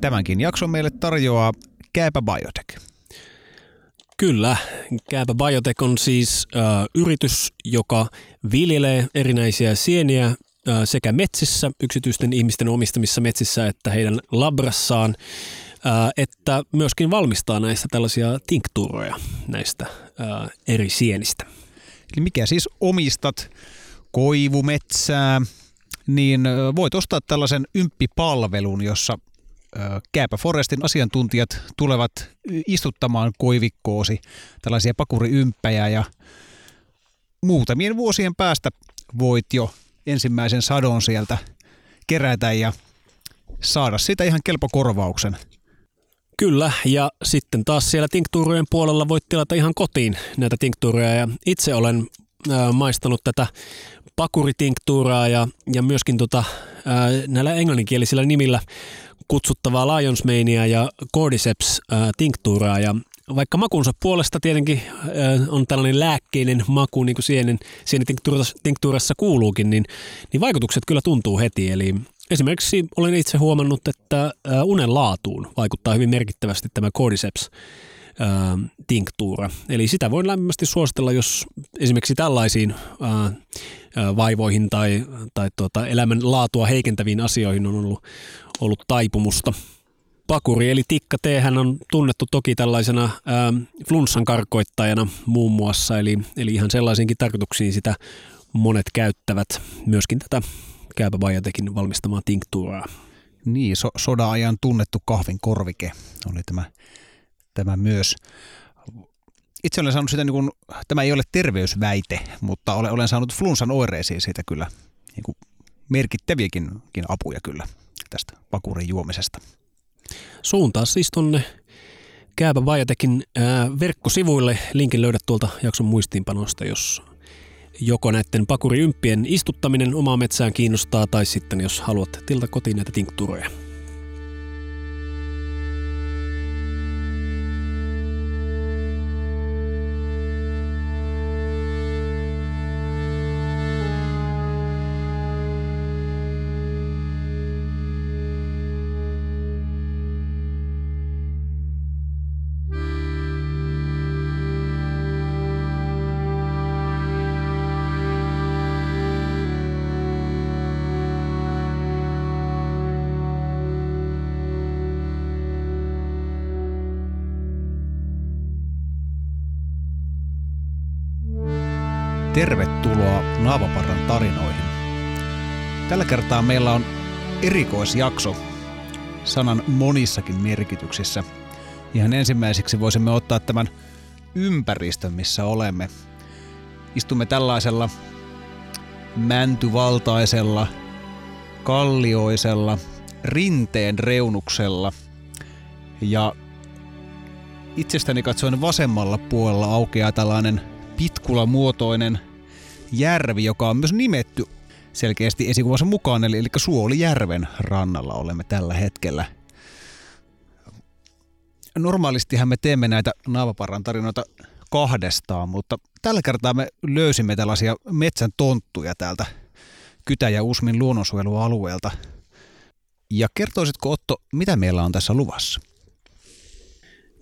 Tämänkin jakson meille tarjoaa Kääpä Biotech. Kyllä, Kääpä Biotech on siis äh, yritys, joka viljelee erinäisiä sieniä äh, sekä metsissä, yksityisten ihmisten omistamissa metsissä, että heidän labrassaan, äh, että myöskin valmistaa näistä tällaisia tinktuuroja näistä äh, eri sienistä. Eli mikä siis omistat koivumetsää, niin voit ostaa tällaisen ymppipalvelun, jossa Kääpä Forestin asiantuntijat tulevat istuttamaan koivikkoosi tällaisia pakuriympäjä ja muutamien vuosien päästä voit jo ensimmäisen sadon sieltä kerätä ja saada sitä ihan kelpo korvauksen. Kyllä, ja sitten taas siellä tinktuurien puolella voit tilata ihan kotiin näitä tinktuureja. Ja itse olen äh, maistanut tätä pakuritinktuuraa ja, ja myöskin tota, äh, näillä englanninkielisillä nimillä kutsuttavaa Lions Mania ja Cordyceps tinktuuraa ja vaikka makunsa puolesta tietenkin on tällainen lääkkeinen maku, niin kuin sienen, sienitinktuurassa kuuluukin, niin, niin vaikutukset kyllä tuntuu heti. Eli esimerkiksi olen itse huomannut, että unen laatuun vaikuttaa hyvin merkittävästi tämä Cordyceps tinktuura. Eli sitä voin lämpimästi suositella, jos esimerkiksi tällaisiin ää, vaivoihin tai, tai tuota, elämän laatua heikentäviin asioihin on ollut, ollut taipumusta. Pakuri eli tikka teehän on tunnettu toki tällaisena ää, flunssan karkoittajana muun muassa, eli, eli ihan sellaisiinkin tarkoituksiin sitä monet käyttävät myöskin tätä Käypä Bajatekin valmistamaa tinktuuraa. Niin, so, soda-ajan tunnettu kahvin korvike oli tämä, tämä myös. Itse olen saanut sitä, niin kuin, tämä ei ole terveysväite, mutta olen, olen saanut flunssan oireisiin siitä kyllä niin kuin merkittäviäkin apuja kyllä tästä pakurin juomisesta. Suuntaa siis tuonne Kääpä Vajatekin verkkosivuille. Linkin löydät tuolta jakson muistiinpanosta, jos joko näiden pakuriympien istuttaminen omaa metsään kiinnostaa tai sitten jos haluat tilta kotiin näitä tinkturoja. Tervetuloa Naavaparran tarinoihin. Tällä kertaa meillä on erikoisjakso sanan monissakin merkityksissä. Ihan ensimmäiseksi voisimme ottaa tämän ympäristön, missä olemme. Istumme tällaisella mäntyvaltaisella, kallioisella, rinteen reunuksella. Ja itsestäni katsoen vasemmalla puolella aukeaa tällainen pitkulamuotoinen järvi, joka on myös nimetty selkeästi esikuvassa mukaan, eli, eli Suolijärven rannalla olemme tällä hetkellä. Normaalistihan me teemme näitä Naavaparran tarinoita kahdestaan, mutta tällä kertaa me löysimme tällaisia metsän tonttuja täältä Kytä- ja Usmin luonnonsuojelualueelta. Ja kertoisitko Otto, mitä meillä on tässä luvassa?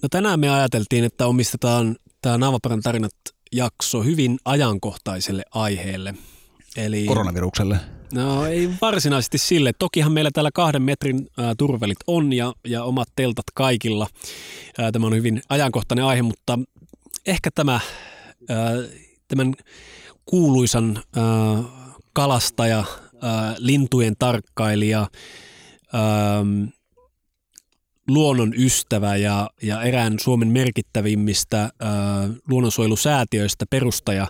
No tänään me ajateltiin, että omistetaan tämä Naavaparan tarinat jakso hyvin ajankohtaiselle aiheelle. Eli, Koronavirukselle? No ei varsinaisesti sille. Tokihan meillä täällä kahden metrin ää, turvelit on ja, ja omat teltat kaikilla. Ää, tämä on hyvin ajankohtainen aihe, mutta ehkä tämä, ää, tämän kuuluisan ää, kalastaja, ää, lintujen tarkkailija, ää, luonnon ystävä ja, ja erään Suomen merkittävimmistä äh, luonnonsuojelusäätiöistä perustaja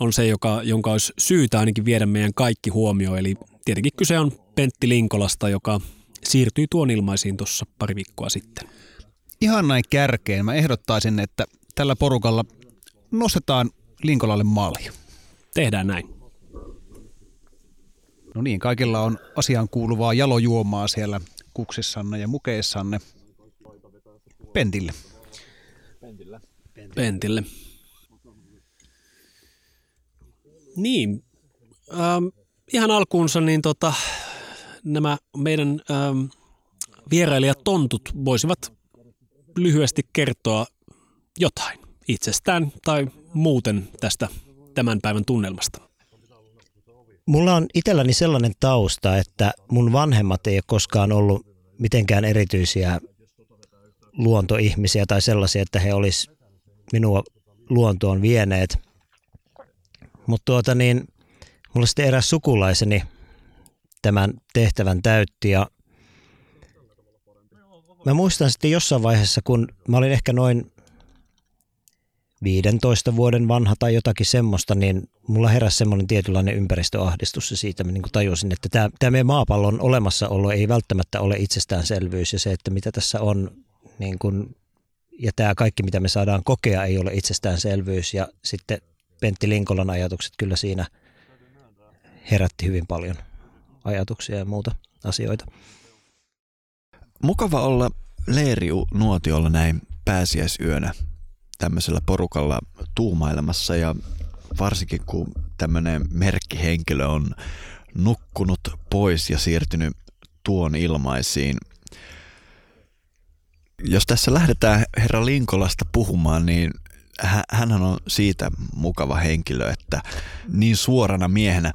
on se, joka, jonka olisi syytä ainakin viedä meidän kaikki huomio. Eli tietenkin kyse on Pentti Linkolasta, joka siirtyi tuon ilmaisiin tuossa pari viikkoa sitten. ihan näin kärkeen mä ehdottaisin, että tällä porukalla nostetaan Linkolalle malja. Tehdään näin. No niin, kaikilla on asiaan kuuluvaa jalojuomaa siellä kuksissanne ja mukeissanne. Pentille. Pentille. Pentille. Niin, ähm, ihan alkuunsa niin tota, nämä meidän ähm, vierailijat tontut voisivat lyhyesti kertoa jotain itsestään tai muuten tästä tämän päivän tunnelmasta. Mulla on itselläni sellainen tausta, että mun vanhemmat ei ole koskaan ollut mitenkään erityisiä luontoihmisiä tai sellaisia, että he olisi minua luontoon vieneet. Mutta tuota niin, mulla sitten eräs sukulaiseni tämän tehtävän täytti ja mä muistan sitten jossain vaiheessa, kun mä olin ehkä noin 15 vuoden vanha tai jotakin semmoista, niin mulla heräsi semmoinen tietynlainen ympäristöahdistus ja siitä mä niin tajusin, että tämä, tämä meidän maapallon olemassaolo ei välttämättä ole itsestäänselvyys ja se, että mitä tässä on niin kuin, ja tämä kaikki mitä me saadaan kokea ei ole itsestäänselvyys ja sitten Pentti Linkolan ajatukset kyllä siinä herätti hyvin paljon ajatuksia ja muuta asioita. Mukava olla Leeriu nuotiolla näin pääsiäisyönä tämmöisellä porukalla tuumailemassa ja varsinkin kun tämmöinen merkkihenkilö on nukkunut pois ja siirtynyt tuon ilmaisiin. Jos tässä lähdetään herra Linkolasta puhumaan, niin hän on siitä mukava henkilö, että niin suorana miehenä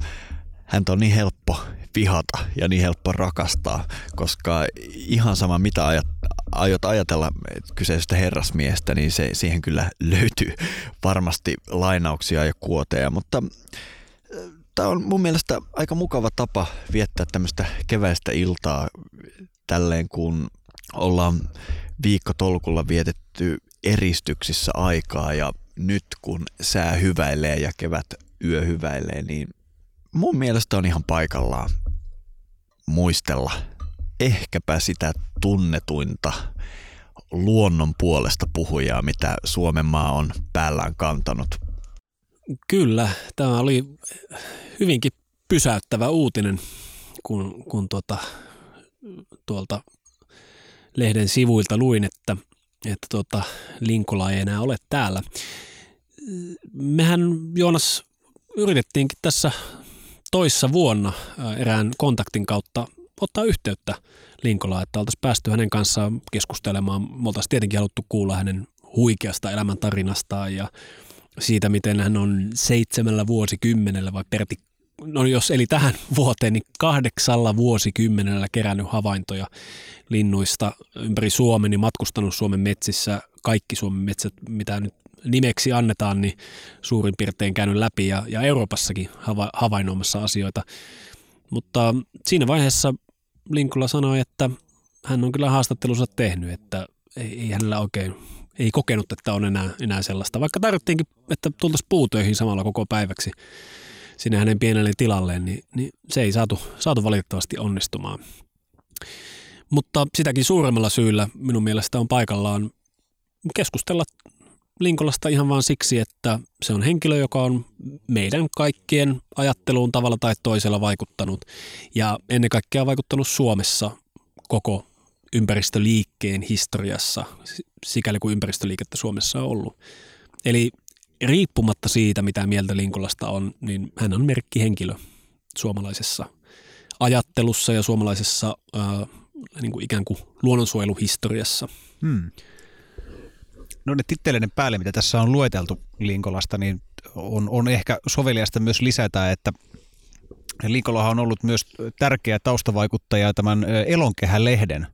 häntä on niin helppo vihata ja niin helppo rakastaa, koska ihan sama mitä ajat, aiot ajatella kyseisestä herrasmiestä, niin se, siihen kyllä löytyy varmasti lainauksia ja kuoteja, mutta äh, tämä on mun mielestä aika mukava tapa viettää tämmöistä keväistä iltaa tälleen, kun ollaan viikkotolkulla vietetty eristyksissä aikaa ja nyt kun sää hyväilee ja kevät yö hyväilee, niin mun mielestä on ihan paikallaan muistella ehkäpä sitä tunnetuinta luonnon puolesta puhujaa, mitä Suomen maa on päällään kantanut. Kyllä, tämä oli hyvinkin pysäyttävä uutinen, kun, kun tuota, tuolta lehden sivuilta luin, että, että tuota, Linkola ei enää ole täällä. Mehän, Joonas, yritettiinkin tässä toissa vuonna erään kontaktin kautta ottaa yhteyttä Linkolaan, että oltaisiin päästy hänen kanssaan keskustelemaan. Me oltaisiin tietenkin haluttu kuulla hänen huikeasta elämäntarinastaan ja siitä, miten hän on seitsemällä vuosikymmenellä vai perti, no jos eli tähän vuoteen, niin kahdeksalla vuosikymmenellä kerännyt havaintoja linnuista ympäri Suomen ja matkustanut Suomen metsissä, kaikki Suomen metsät, mitä nyt nimeksi annetaan, niin suurin piirtein käynyt läpi ja, ja Euroopassakin hava, havainnoimassa asioita. Mutta siinä vaiheessa Linkula sanoi, että hän on kyllä haastattelunsa tehnyt, että ei, ei hänellä oikein, ei kokenut, että on enää, enää sellaista. Vaikka tarvittiinkin, että tultaisiin puutöihin samalla koko päiväksi sinne hänen pienelle tilalleen, niin, niin se ei saatu, saatu valitettavasti onnistumaan. Mutta sitäkin suuremmalla syyllä minun mielestä on paikallaan keskustella Linkolasta ihan vain siksi, että se on henkilö, joka on meidän kaikkien ajatteluun tavalla tai toisella vaikuttanut ja ennen kaikkea vaikuttanut Suomessa koko ympäristöliikkeen historiassa, sikäli kuin ympäristöliikettä Suomessa on ollut. Eli riippumatta siitä, mitä mieltä Linkolasta on, niin hän on merkkihenkilö suomalaisessa ajattelussa ja suomalaisessa ää, niin kuin ikään kuin luonnonsuojeluhistoriassa. Hmm. No ne titteleiden päälle, mitä tässä on lueteltu Linkolasta, niin on, on ehkä soveliasta myös lisätä, että Linkolahan on ollut myös tärkeä taustavaikuttaja tämän Elonkehän-lehden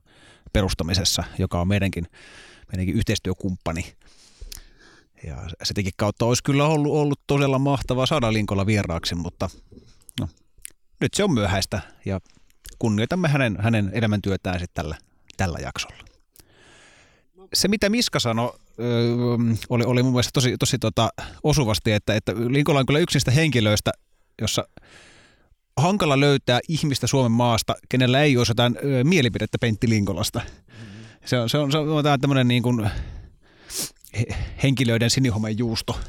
perustamisessa, joka on meidänkin, meidänkin yhteistyökumppani. Ja sitäkin kautta olisi kyllä ollut, ollut todella mahtavaa saada Linkola vieraaksi, mutta no, nyt se on myöhäistä ja kunnioitamme hänen, hänen elämäntyötään sitten tällä, tällä jaksolla. Se, mitä Miska sanoi oli, oli mun mielestä tosi, tosi tota, osuvasti, että, että Linkola on kyllä yksi niistä henkilöistä, jossa hankala löytää ihmistä Suomen maasta, kenellä ei olisi jotain ö, mielipidettä Pentti Linkolasta. Mm-hmm. Se on, se on, se on tämmöinen niin kuin henkilöiden sinihomejuusto.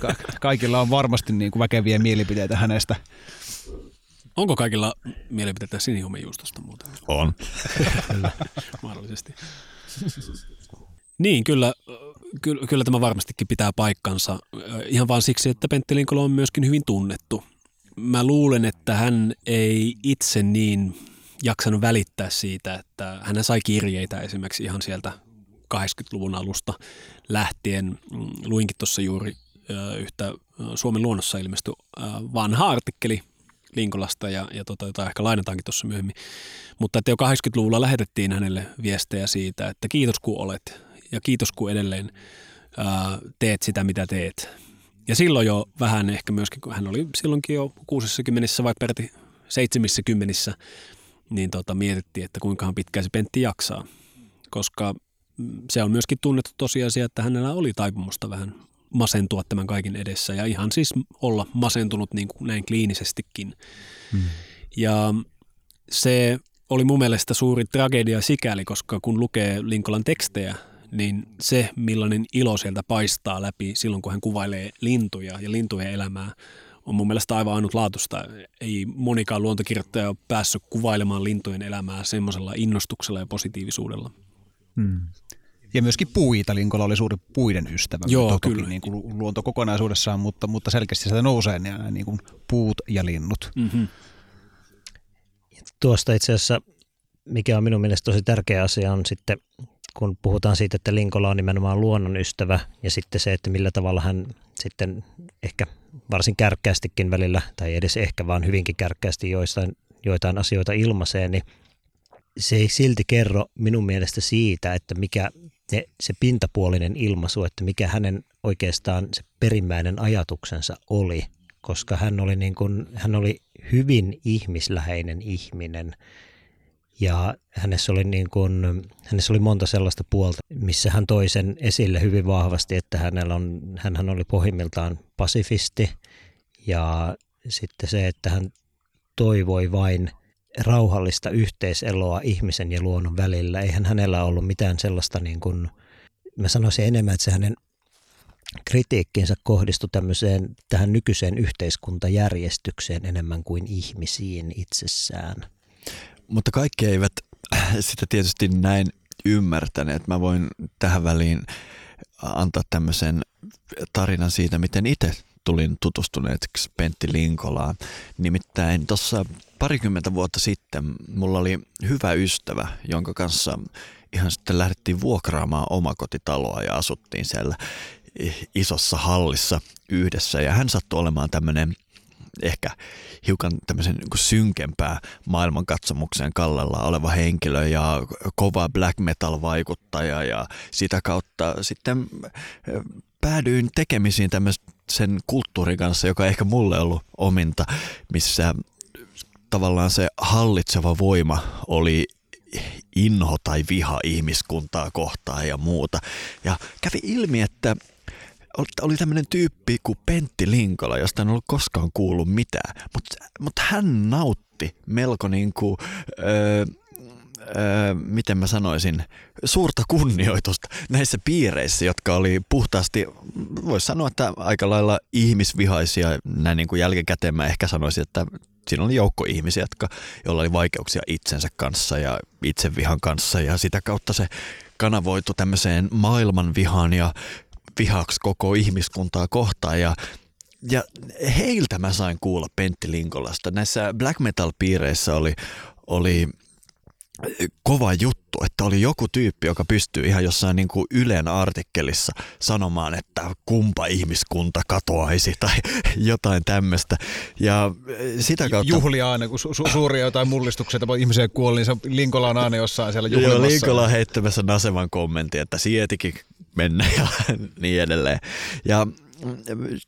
Ka- kaikilla on varmasti niin kuin väkeviä mielipiteitä hänestä. Onko kaikilla mielipiteitä sinihomejuustosta muuten? On. Mahdollisesti. Niin, kyllä, kyllä, kyllä tämä varmastikin pitää paikkansa. Ihan vain siksi, että Pentti Linkola on myöskin hyvin tunnettu. Mä luulen, että hän ei itse niin jaksanut välittää siitä, että hän sai kirjeitä esimerkiksi ihan sieltä 80-luvun alusta lähtien. Mm, luinkin tuossa juuri yhtä Suomen luonnossa ilmestyi vanha artikkeli Linkolasta ja, ja tota, jota ehkä lainataankin tuossa myöhemmin. Mutta että jo 80-luvulla lähetettiin hänelle viestejä siitä, että kiitos kun olet ja kiitos kun edelleen ää, teet sitä mitä teet. Ja silloin jo vähän ehkä myöskin, kun hän oli silloinkin jo 60 vai peräti 70, niin tota, mietittiin, että kuinka pitkään se Pentti jaksaa. Koska se on myöskin tunnettu tosiasia, että hänellä oli taipumusta vähän masentua tämän kaiken edessä ja ihan siis olla masentunut niin kuin näin kliinisestikin. Hmm. Ja se oli mun mielestä suuri tragedia sikäli, koska kun lukee Linkolan tekstejä, niin se millainen ilo sieltä paistaa läpi silloin, kun hän kuvailee lintuja ja lintujen elämää, on mun mielestä aivan ainutlaatuista. Ei monikaan luontokirjoittaja ole päässyt kuvailemaan lintujen elämää semmoisella innostuksella ja positiivisuudella. Hmm. Ja myöskin puita. Linkola oli suuri puiden ystävä. Joo, toki kyllä. Niin kuin luonto kokonaisuudessaan, mutta, mutta selkeästi sieltä nousee nämä niin kuin puut ja linnut. Mm-hmm. Tuosta itse asiassa, mikä on minun mielestä tosi tärkeä asia, on sitten kun puhutaan siitä, että Linkola on nimenomaan luonnon ystävä ja sitten se, että millä tavalla hän sitten ehkä varsin kärkkäästikin välillä, tai edes ehkä vaan hyvinkin kärkkäästi joistain, joitain asioita ilmaisee, niin se ei silti kerro minun mielestä siitä, että mikä se, se pintapuolinen ilmaisu, että mikä hänen oikeastaan se perimmäinen ajatuksensa oli, koska hän oli, niin kuin, hän oli hyvin ihmisläheinen ihminen ja hänessä oli, niin kuin, hänessä oli monta sellaista puolta, missä hän toi sen esille hyvin vahvasti, että hänellä on, hän oli pohjimmiltaan pasifisti ja sitten se, että hän toivoi vain – rauhallista yhteiseloa ihmisen ja luonnon välillä. Eihän hänellä ollut mitään sellaista, niin kuin, mä sanoisin enemmän, että se hänen kritiikkinsä kohdistui tämmöiseen, tähän nykyiseen yhteiskuntajärjestykseen enemmän kuin ihmisiin itsessään. Mutta kaikki eivät sitä tietysti näin ymmärtäneet. Mä voin tähän väliin antaa tämmöisen tarinan siitä, miten itse tulin tutustuneeksi Pentti Linkolaan. Nimittäin tuossa parikymmentä vuotta sitten mulla oli hyvä ystävä, jonka kanssa ihan sitten lähdettiin vuokraamaan omakotitaloa ja asuttiin siellä isossa hallissa yhdessä. Ja hän sattui olemaan tämmöinen ehkä hiukan tämmöisen niin synkempää maailmankatsomukseen kallella oleva henkilö ja kova black metal vaikuttaja ja sitä kautta sitten päädyin tekemisiin tämmöisen kulttuurin kanssa, joka ehkä mulle ollut ominta, missä tavallaan se hallitseva voima oli inho tai viha ihmiskuntaa kohtaan ja muuta. Ja kävi ilmi, että oli tämmöinen tyyppi kuin Pentti Linkola, josta en ollut koskaan kuullut mitään, mutta mut hän nautti melko niin kuin, öö, öö, miten mä sanoisin, suurta kunnioitusta näissä piireissä, jotka oli puhtaasti, voisi sanoa, että aika lailla ihmisvihaisia. Näin niin kuin jälkikäteen mä ehkä sanoisin, että siinä oli joukko ihmisiä, jotka, joilla oli vaikeuksia itsensä kanssa ja itsevihan kanssa ja sitä kautta se kanavoitu tämmöiseen maailmanvihaan ja vihaksi koko ihmiskuntaa kohtaan ja ja heiltä mä sain kuulla Pentti Linkolasta. Näissä black metal-piireissä oli, oli kova juttu, että oli joku tyyppi, joka pystyy ihan jossain niin kuin Ylen artikkelissa sanomaan, että kumpa ihmiskunta katoaisi tai jotain tämmöistä. Ja sitä kautta... Juhlia aina, kun su- suuria jotain mullistuksia tai ihmisiä kuoli, niin se Linkola on aina jossain siellä juhlimassa. Joo, Linkola heittämässä nasevan kommentin, että sietikin mennä ja niin edelleen. Ja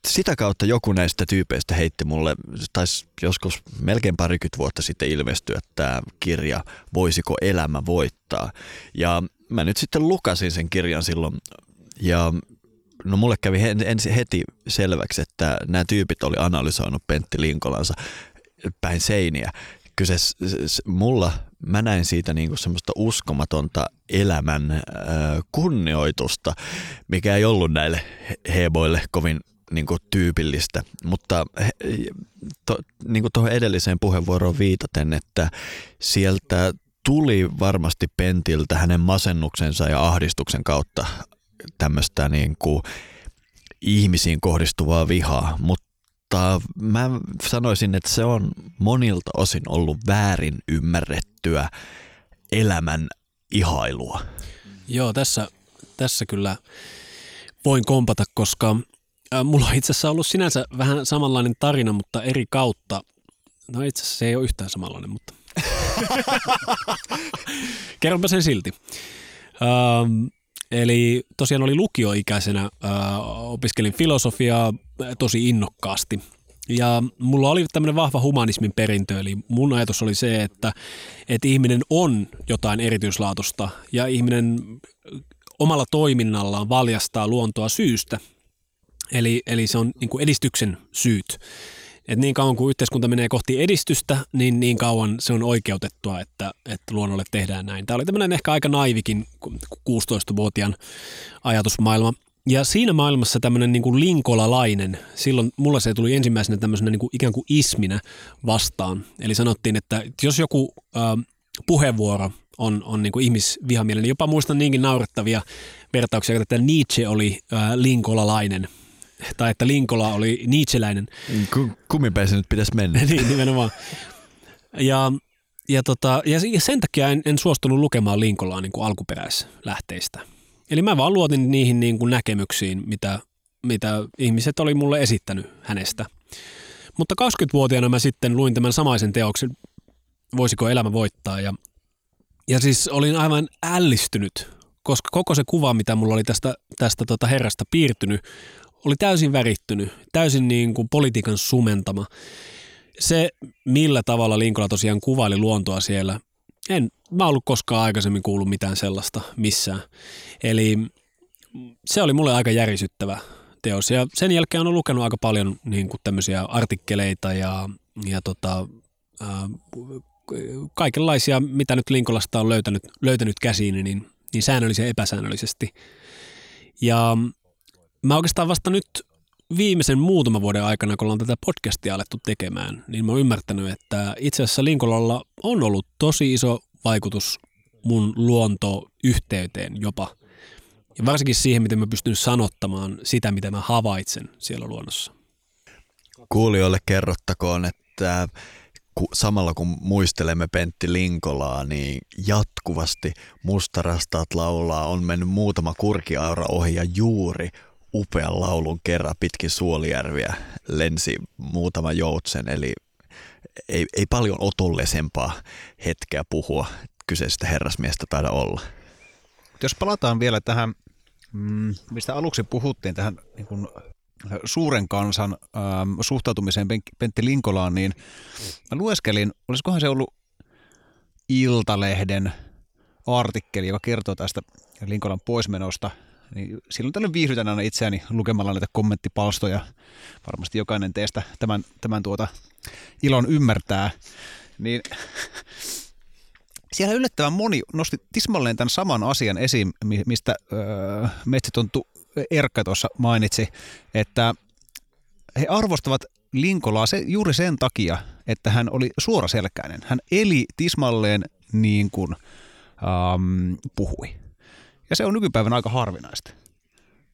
sitä kautta joku näistä tyypeistä heitti mulle, taisi joskus melkein parikymmentä vuotta sitten ilmestyä tämä kirja Voisiko elämä voittaa. Ja mä nyt sitten lukasin sen kirjan silloin ja no mulle kävi ensin heti selväksi, että nämä tyypit oli analysoinut Pentti Linkolansa päin seiniä Kyllä se, se, mulla, mä näin siitä niinku semmoista uskomatonta elämän kunnioitusta, mikä ei ollut näille heboille kovin niin kuin tyypillistä, mutta to, niin kuin tuohon edelliseen puheenvuoroon viitaten, että sieltä tuli varmasti Pentiltä hänen masennuksensa ja ahdistuksen kautta tämmöistä niin kuin ihmisiin kohdistuvaa vihaa, mutta mä sanoisin, että se on monilta osin ollut väärin ymmärrettyä elämän ihailua. Joo, tässä, tässä kyllä voin kompata, koska Äh, mulla on itse asiassa ollut sinänsä vähän samanlainen tarina, mutta eri kautta. No itse asiassa se ei ole yhtään samanlainen, mutta kerronpa sen silti. Ähm, eli tosiaan oli lukioikäisenä, opiskelin filosofiaa tosi innokkaasti. Ja mulla oli tämmöinen vahva humanismin perintö, eli mun ajatus oli se, että, että ihminen on jotain erityislaatusta ja ihminen omalla toiminnallaan valjastaa luontoa syystä, Eli, eli se on niin edistyksen syyt. Et niin kauan kuin yhteiskunta menee kohti edistystä, niin niin kauan se on oikeutettua, että, että luonnolle tehdään näin. Tämä oli tämmöinen ehkä aika naivikin 16-vuotiaan ajatusmaailma. Ja siinä maailmassa tämmöinen niin kuin linkolalainen, silloin mulla se tuli ensimmäisenä tämmöisenä niin kuin ikään kuin isminä vastaan. Eli sanottiin, että jos joku äh, puheenvuoro on, on niin kuin ihmisvihamielinen, jopa muistan niinkin naurettavia vertauksia, että Nietzsche oli äh, linkolalainen – tai että Linkola oli niitseläinen. Kumminpäin se nyt pitäisi mennä. niin, nimenomaan. Ja, ja, tota, ja sen takia en, en suostunut lukemaan Linkolaa niin kuin alkuperäislähteistä. Eli mä vaan luotin niihin niin kuin näkemyksiin, mitä, mitä ihmiset oli mulle esittänyt hänestä. Mutta 20-vuotiaana mä sitten luin tämän samaisen teoksen, Voisiko elämä voittaa, ja, ja siis olin aivan ällistynyt, koska koko se kuva, mitä mulla oli tästä, tästä tota herrasta piirtynyt, oli täysin värittynyt, täysin niin kuin politiikan sumentama. Se, millä tavalla Linkola tosiaan kuvaili luontoa siellä, en mä ollut koskaan aikaisemmin kuullut mitään sellaista missään. Eli se oli mulle aika järisyttävä teos. Ja sen jälkeen on lukenut aika paljon niin kuin tämmöisiä artikkeleita ja, ja tota, ää, kaikenlaisia, mitä nyt Linkolasta on löytänyt, löytänyt käsiin, niin, niin säännöllisiä epäsäännöllisesti. Ja Mä oikeastaan vasta nyt viimeisen muutaman vuoden aikana, kun ollaan tätä podcastia alettu tekemään, niin mä oon ymmärtänyt, että itse asiassa Linkolalla on ollut tosi iso vaikutus mun luontoyhteyteen jopa. Ja varsinkin siihen, miten mä pystyn sanottamaan sitä, mitä mä havaitsen siellä luonnossa. Kuulijoille kerrottakoon, että samalla kun muistelemme Pentti Linkolaa, niin jatkuvasti Mustarastaat laulaa, on mennyt muutama kurkiaura ohi ja juuri upean laulun kerran pitkin Suolijärviä lensi muutama joutsen, eli ei, ei paljon otollisempaa hetkeä puhua kyseisestä herrasmiestä taida olla. Jos palataan vielä tähän, mm, mistä aluksi puhuttiin, tähän niin kuin suuren kansan ähm, suhtautumiseen Pentti Linkolaan, niin mä lueskelin, olisikohan se ollut Iltalehden artikkeli, joka kertoo tästä Linkolan poismenosta – niin silloin tällöin viihdytän aina itseäni lukemalla näitä kommenttipalstoja. Varmasti jokainen teistä tämän, tämän tuota ilon ymmärtää. Niin siellä yllättävän moni nosti tismalleen tämän saman asian esiin, mistä öö, Metsitonttu Erkka tuossa mainitsi, että he arvostavat Linkolaa se, juuri sen takia, että hän oli suoraselkäinen. Hän eli tismalleen niin kuin puhui. Ja se on nykypäivän aika harvinaista.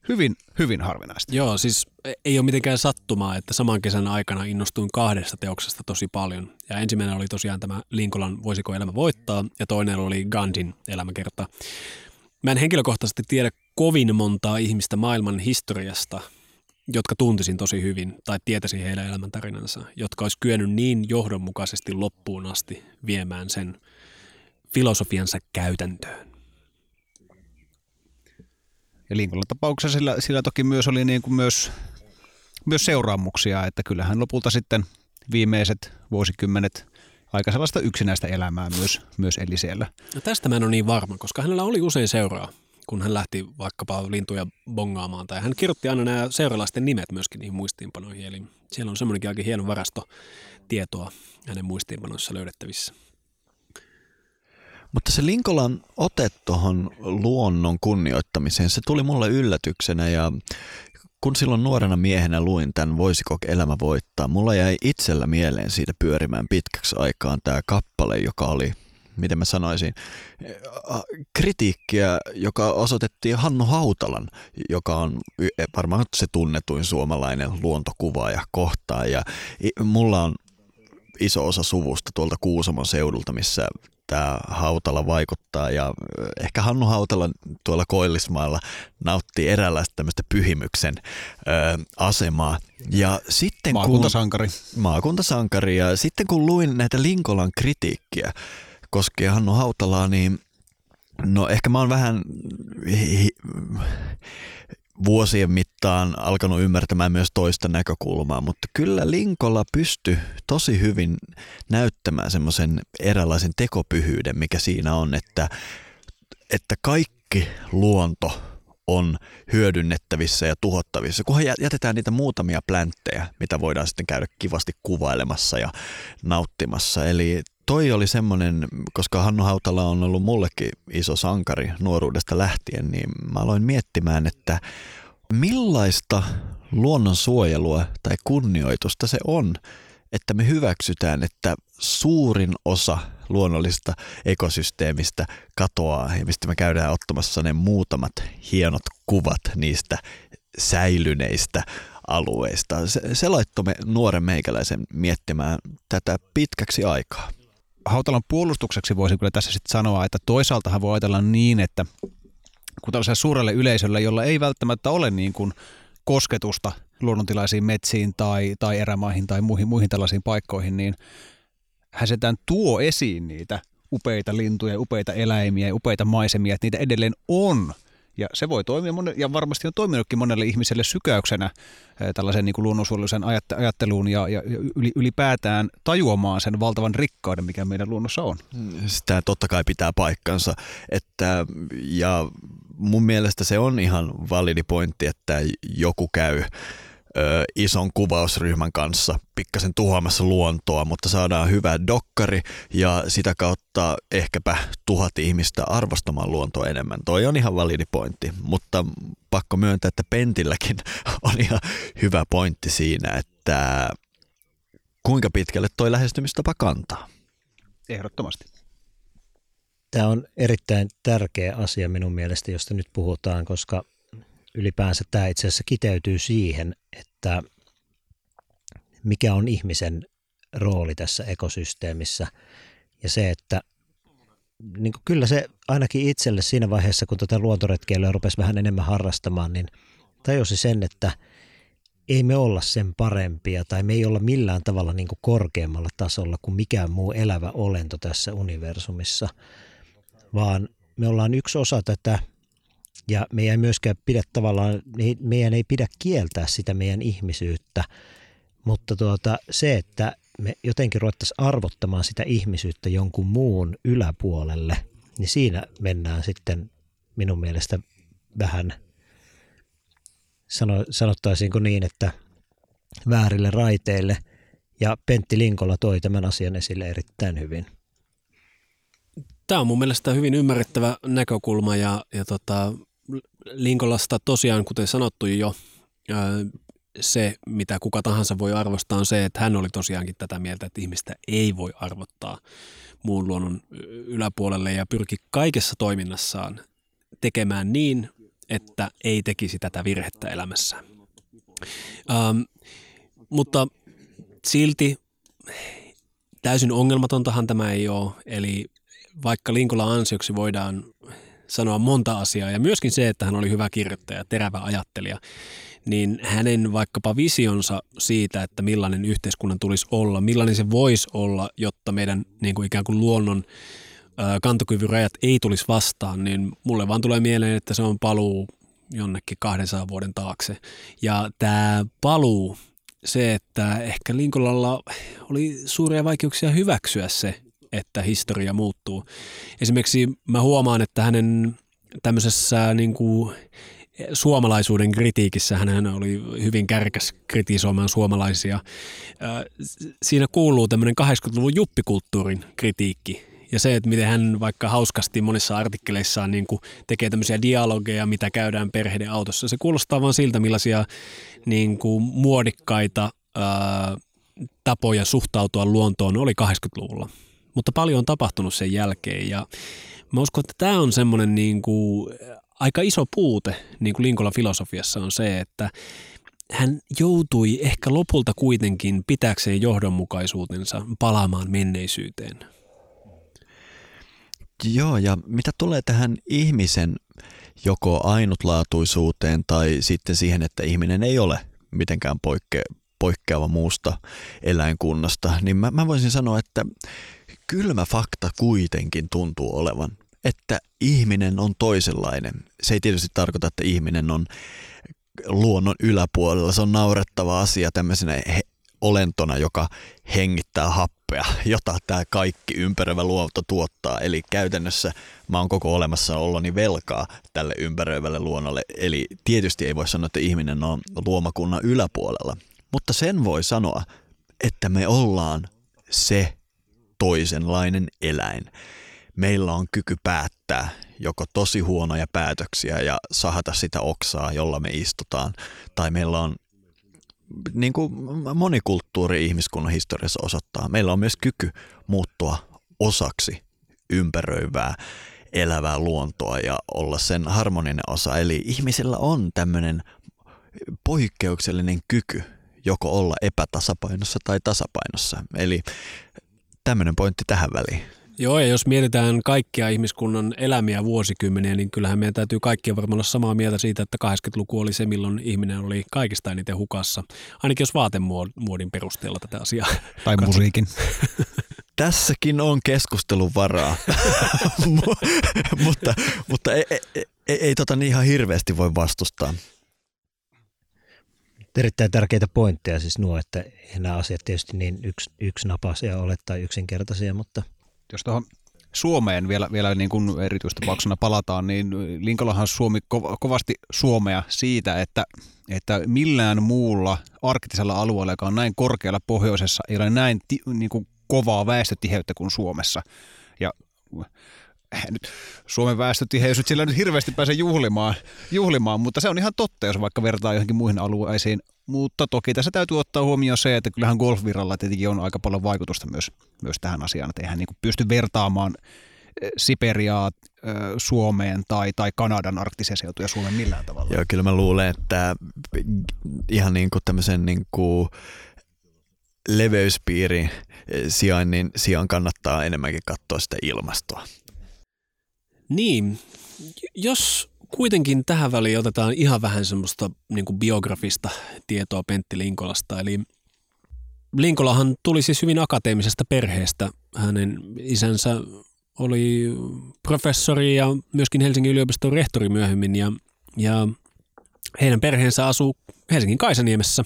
Hyvin, hyvin harvinaista. Joo, siis ei ole mitenkään sattumaa, että saman kesän aikana innostuin kahdesta teoksesta tosi paljon. Ja ensimmäinen oli tosiaan tämä Linkolan Voisiko elämä voittaa, ja toinen oli Gandhin elämäkerta. Mä en henkilökohtaisesti tiedä kovin montaa ihmistä maailman historiasta, jotka tuntisin tosi hyvin tai tietäisin heidän elämäntarinansa, jotka olisi kyennyt niin johdonmukaisesti loppuun asti viemään sen filosofiansa käytäntöön. Ja Linkolan tapauksessa sillä, sillä toki myös oli niin kuin myös, myös seuraamuksia, että kyllähän lopulta sitten viimeiset vuosikymmenet aika sellaista yksinäistä elämää myös, myös eli siellä. No tästä mä en ole niin varma, koska hänellä oli usein seuraa kun hän lähti vaikkapa lintuja bongaamaan. Tai hän kirjoitti aina nämä seuralaisten nimet myöskin niihin muistiinpanoihin. Eli siellä on semmoinenkin aika hieno varasto tietoa hänen muistiinpanoissa löydettävissä. Mutta se Linkolan ote tuohon luonnon kunnioittamiseen, se tuli mulle yllätyksenä ja kun silloin nuorena miehenä luin tämän Voisiko elämä voittaa, mulla jäi itsellä mieleen siitä pyörimään pitkäksi aikaan tämä kappale, joka oli miten mä sanoisin, kritiikkiä, joka osoitettiin Hannu Hautalan, joka on varmaan se tunnetuin suomalainen luontokuvaaja kohtaan. Ja mulla on iso osa suvusta tuolta Kuusamon seudulta, missä tämä Hautala vaikuttaa ja ehkä Hannu Hautala tuolla Koillismaalla nauttii eräänlaista tämmöistä pyhimyksen ö, asemaa. Ja sitten maakuntasankari. Kun, maakuntasankari. Ja sitten kun luin näitä Linkolan kritiikkiä koskien Hannu Hautalaa, niin no ehkä mä oon vähän vuosien mittaan alkanut ymmärtämään myös toista näkökulmaa, mutta kyllä Linkolla pystyi tosi hyvin näyttämään semmoisen eräänlaisen tekopyhyyden, mikä siinä on, että, että kaikki luonto on hyödynnettävissä ja tuhottavissa, kunhan jätetään niitä muutamia plänttejä, mitä voidaan sitten käydä kivasti kuvailemassa ja nauttimassa. Eli toi oli semmoinen, koska Hannu Hautala on ollut mullekin iso sankari nuoruudesta lähtien, niin mä aloin miettimään, että millaista luonnonsuojelua tai kunnioitusta se on, että me hyväksytään, että suurin osa luonnollisesta ekosysteemistä katoaa ja mistä me käydään ottamassa ne muutamat hienot kuvat niistä säilyneistä alueista. Se, se laittoi me nuoren meikäläisen miettimään tätä pitkäksi aikaa. Hautalan puolustukseksi voisin kyllä tässä sitten sanoa, että toisaaltahan voi ajatella niin, että kun tällaiselle suurelle yleisölle, jolla ei välttämättä ole niin kuin kosketusta luonnontilaisiin metsiin tai, tai erämaihin tai muihin, muihin tällaisiin paikkoihin, niin hän setään tuo esiin niitä upeita lintuja, upeita eläimiä, upeita maisemia, että niitä edelleen on – ja se voi toimia, ja varmasti on toiminutkin monelle ihmiselle sykäyksenä tällaisen niin kuin luonnonsuojelullisen ajatteluun ja, ja ylipäätään tajuamaan sen valtavan rikkauden, mikä meidän luonnossa on. Sitä totta kai pitää paikkansa. Että, ja mun mielestä se on ihan validi pointti, että joku käy ö, ison kuvausryhmän kanssa pikkasen tuhoamassa luontoa, mutta saadaan hyvä dokkari ja sitä kautta ehkäpä tuhat ihmistä arvostamaan luontoa enemmän. Toi on ihan validi pointti, mutta pakko myöntää, että Pentilläkin on ihan hyvä pointti siinä, että kuinka pitkälle toi lähestymistapa kantaa. Ehdottomasti. Tämä on erittäin tärkeä asia minun mielestä, josta nyt puhutaan, koska ylipäänsä tämä itse asiassa kiteytyy siihen, että mikä on ihmisen rooli tässä ekosysteemissä ja se, että niin kuin kyllä se ainakin itselle siinä vaiheessa, kun tätä luontoretkeilyä rupesi vähän enemmän harrastamaan, niin tajusi sen, että ei me olla sen parempia tai me ei olla millään tavalla niin kuin korkeammalla tasolla kuin mikään muu elävä olento tässä universumissa, vaan me ollaan yksi osa tätä ja meidän ei myöskään pidä tavallaan, meidän ei pidä kieltää sitä meidän ihmisyyttä, mutta tuota, se, että me jotenkin ruvettaisiin arvottamaan sitä ihmisyyttä jonkun muun yläpuolelle, niin siinä mennään sitten minun mielestä vähän, sano, sanottaisiinko niin, että väärille raiteille. Ja Pentti Linkola toi tämän asian esille erittäin hyvin. Tämä on mun mielestä hyvin ymmärrettävä näkökulma ja, ja tota, Linkolasta tosiaan, kuten sanottu jo, se, mitä kuka tahansa voi arvostaa, on se, että hän oli tosiaankin tätä mieltä, että ihmistä ei voi arvottaa muun luonnon yläpuolelle ja pyrki kaikessa toiminnassaan tekemään niin, että ei tekisi tätä virhettä elämässä. Ähm, mutta silti täysin ongelmatontahan tämä ei ole, eli vaikka Linkola ansioksi voidaan sanoa monta asiaa ja myöskin se, että hän oli hyvä kirjoittaja, terävä ajattelija, niin hänen vaikkapa visionsa siitä, että millainen yhteiskunnan tulisi olla, millainen se voisi olla, jotta meidän niin kuin ikään kuin luonnon kantokyvyn rajat ei tulisi vastaan, niin mulle vaan tulee mieleen, että se on paluu jonnekin 200 vuoden taakse. Ja tämä paluu, se, että ehkä Linkolalla oli suuria vaikeuksia hyväksyä se, että historia muuttuu. Esimerkiksi mä huomaan, että hänen tämmöisessä niin kuin suomalaisuuden kritiikissä hän oli hyvin kärkäs kritisoimaan suomalaisia. Siinä kuuluu tämmöinen 80-luvun juppikulttuurin kritiikki ja se, että miten hän vaikka hauskasti monissa artikkeleissaan niin kuin tekee tämmöisiä dialogeja, mitä käydään perheiden autossa. Se kuulostaa vaan siltä, millaisia niin kuin muodikkaita ää, tapoja suhtautua luontoon oli 80-luvulla. Mutta paljon on tapahtunut sen jälkeen ja mä uskon, että tämä on semmoinen niin kuin aika iso puute niin kuin Linkola filosofiassa on se, että hän joutui ehkä lopulta kuitenkin pitäkseen johdonmukaisuutensa palaamaan menneisyyteen. Joo, ja mitä tulee tähän ihmisen joko ainutlaatuisuuteen tai sitten siihen, että ihminen ei ole mitenkään poikke, poikkeava muusta eläinkunnasta, niin mä, mä voisin sanoa, että kylmä fakta kuitenkin tuntuu olevan, että ihminen on toisenlainen. Se ei tietysti tarkoita, että ihminen on luonnon yläpuolella. Se on naurettava asia tämmöisenä olentona, joka hengittää happea, jota tämä kaikki ympäröivä luonto tuottaa. Eli käytännössä mä oon koko oloni velkaa tälle ympäröivälle luonnolle. Eli tietysti ei voi sanoa, että ihminen on luomakunnan yläpuolella. Mutta sen voi sanoa, että me ollaan se toisenlainen eläin. Meillä on kyky päättää joko tosi huonoja päätöksiä ja sahata sitä oksaa, jolla me istutaan, tai meillä on niin kuin monikulttuuri ihmiskunnan historiassa osoittaa, meillä on myös kyky muuttua osaksi ympäröivää elävää luontoa ja olla sen harmoninen osa. Eli ihmisillä on tämmöinen poikkeuksellinen kyky joko olla epätasapainossa tai tasapainossa. Eli tämmöinen pointti tähän väliin. Joo, ja jos mietitään kaikkia ihmiskunnan elämiä vuosikymmeniä, niin kyllähän meidän täytyy kaikkien varmaan olla samaa mieltä siitä, että 80-luku oli se, milloin ihminen oli kaikista eniten hukassa. Ainakin jos vaatemuodin perusteella tätä asiaa. Tai musiikin. Tässäkin on keskustelun varaa, mutta, mutta ei, ei, ei, ei tota niin ihan hirveästi voi vastustaa. Erittäin tärkeitä pointteja siis nuo, että nämä asiat tietysti niin yksi, yksinapaisia ole tai yksinkertaisia, mutta – jos tuohon Suomeen vielä, vielä niin kuin erityistapauksena palataan, niin Linkolahan Suomi ko- kovasti Suomea siitä, että, että millään muulla arktisella alueella, joka on näin korkealla pohjoisessa, ei ole näin ti, niin kuin kovaa väestötiheyttä kuin Suomessa. Ja nyt Suomen väestötiheys nyt sillä nyt hirveästi pääse juhlimaan, juhlimaan, mutta se on ihan totta, jos vaikka vertaa johonkin muihin alueisiin. Mutta toki tässä täytyy ottaa huomioon se, että kyllähän golfviralla tietenkin on aika paljon vaikutusta myös, myös tähän asiaan, että eihän niin pysty vertaamaan eh, Siperiaa eh, Suomeen tai, tai Kanadan arktisia seutuja Suomen millään tavalla. Joo, kyllä mä luulen, että ihan niin kuin tämmöisen niin kuin leveyspiirin eh, sijainnin sijaan kannattaa enemmänkin katsoa sitä ilmastoa. Niin, jos kuitenkin tähän väliin otetaan ihan vähän semmoista niin kuin biografista tietoa Pentti Linkolasta. Eli Linkolahan tuli siis hyvin akateemisesta perheestä. Hänen isänsä oli professori ja myöskin Helsingin yliopiston rehtori myöhemmin ja, ja heidän perheensä asuu Helsingin Kaisaniemessä.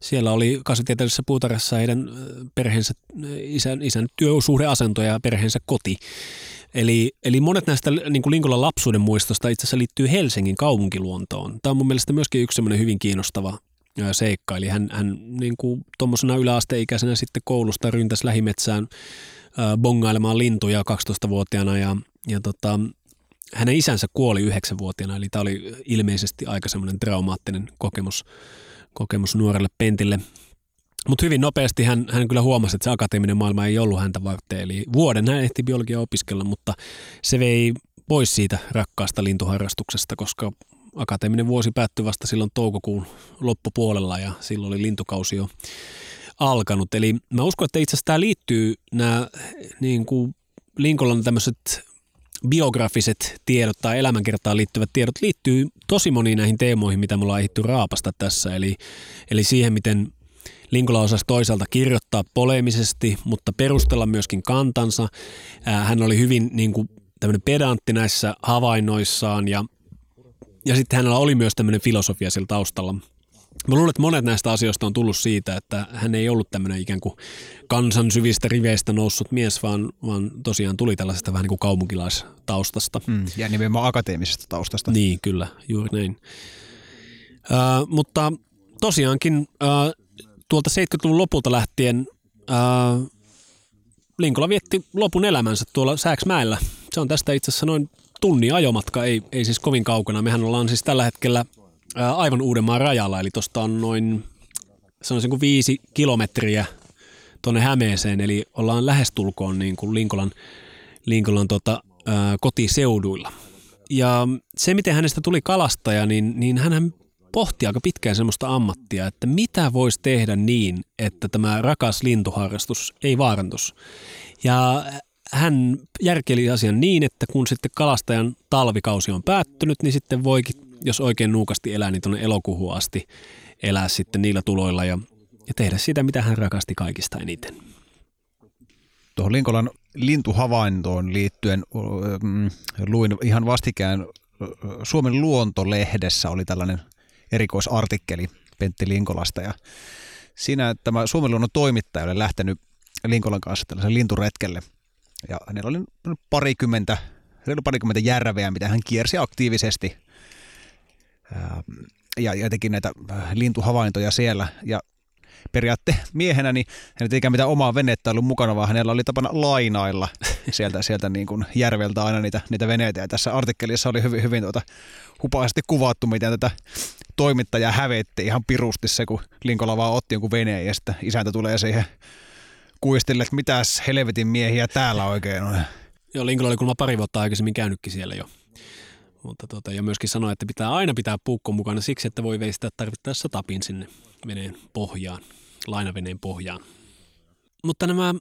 Siellä oli kasvitieteellisessä puutarhassa heidän perheensä, isän, isän työsuhdeasento ja perheensä koti. Eli, eli monet näistä niin kuin Linkolan lapsuuden muistosta itse asiassa liittyy Helsingin kaupunkiluontoon. Tämä on mun mielestä myöskin yksi semmoinen hyvin kiinnostava seikka. Eli hän, hän niin kuin tuommoisena yläasteikäisenä sitten koulusta ryntäsi lähimetsään äh, bongailemaan lintuja 12-vuotiaana ja, ja tota, hänen isänsä kuoli 9-vuotiaana, eli tämä oli ilmeisesti aika semmoinen traumaattinen kokemus, kokemus nuorelle Pentille. Mutta hyvin nopeasti hän, hän kyllä huomasi, että se akateeminen maailma ei ollut häntä varten. Eli vuoden hän ehti biologiaa opiskella, mutta se vei pois siitä rakkaasta lintuharrastuksesta, koska akateeminen vuosi päättyi vasta silloin toukokuun loppupuolella ja silloin oli lintukausi jo alkanut. Eli mä uskon, että itse asiassa tämä liittyy nämä niin kuin Lincoln tämmöiset biografiset tiedot tai elämänkertaan liittyvät tiedot liittyy tosi moniin näihin teemoihin, mitä me ollaan ehditty raapasta tässä. Eli, eli siihen, miten Linkola osasi toisaalta kirjoittaa poleemisesti, mutta perustella myöskin kantansa. Hän oli hyvin niin kuin, tämmöinen pedantti näissä havainnoissaan ja, ja sitten hänellä oli myös tämmöinen filosofia sillä taustalla. Mä luulen, että monet näistä asioista on tullut siitä, että hän ei ollut tämmöinen ikään kuin kansan syvistä riveistä noussut mies, vaan, vaan tosiaan tuli tällaisesta vähän niin kuin kaupunkilaistaustasta. Mm, ja nimenomaan akateemisesta taustasta. Niin, kyllä, juuri näin. Äh, mutta tosiaankin äh, tuolta 70-luvun lopulta lähtien äh, Linkola vietti lopun elämänsä tuolla Sääksmäellä. Se on tästä itse asiassa noin tunnin ajomatka, ei, ei siis kovin kaukana. Mehän ollaan siis tällä hetkellä ää, aivan Uudenmaan rajalla, eli tuosta on noin, sanoisin kuin viisi kilometriä tuonne Hämeeseen, eli ollaan lähestulkoon niin kuin Linkolan, Linkolan tota, ää, kotiseuduilla. Ja se, miten hänestä tuli kalastaja, niin, niin hän pohti aika pitkään semmoista ammattia, että mitä voisi tehdä niin, että tämä rakas lintuharrastus ei vaarantus. Ja hän järkeli asian niin, että kun sitten kalastajan talvikausi on päättynyt, niin sitten voikin, jos oikein nuukasti elää, niin tuonne elokuuhun asti elää sitten niillä tuloilla ja, ja tehdä sitä, mitä hän rakasti kaikista eniten. Tuohon Linkolan lintuhavaintoon liittyen mm, luin ihan vastikään Suomen luontolehdessä oli tällainen erikoisartikkeli Pentti Linkolasta. Ja siinä tämä Suomen luonnon toimittaja oli lähtenyt Linkolan kanssa tällaisen linturetkelle – ja hänellä oli parikymmentä, reilu parikymmentä järveä, mitä hän kiersi aktiivisesti. Ja, ja teki näitä äh, lintuhavaintoja siellä. Ja periaatte miehenä, niin hän ei ikään mitään omaa venettä ollut mukana, vaan hänellä oli tapana lainailla sieltä, sieltä niin kuin järveltä aina niitä, niitä veneitä. Ja tässä artikkelissa oli hyvin, hyvin tuota, hupaasti kuvattu, miten tätä toimittajaa hävetti ihan pirusti se, kun Linkola vaan otti jonkun veneen ja sitten isäntä tulee siihen kuistille, että mitäs helvetin miehiä täällä oikein on. Joo, Linkola oli kuulemma pari vuotta aikaisemmin käynytkin siellä jo. Mutta tota, ja myöskin sanoi, että pitää aina pitää puukko mukana siksi, että voi veistää tarvittaessa tapin sinne veneen pohjaan, lainaveneen pohjaan. Mutta nämä,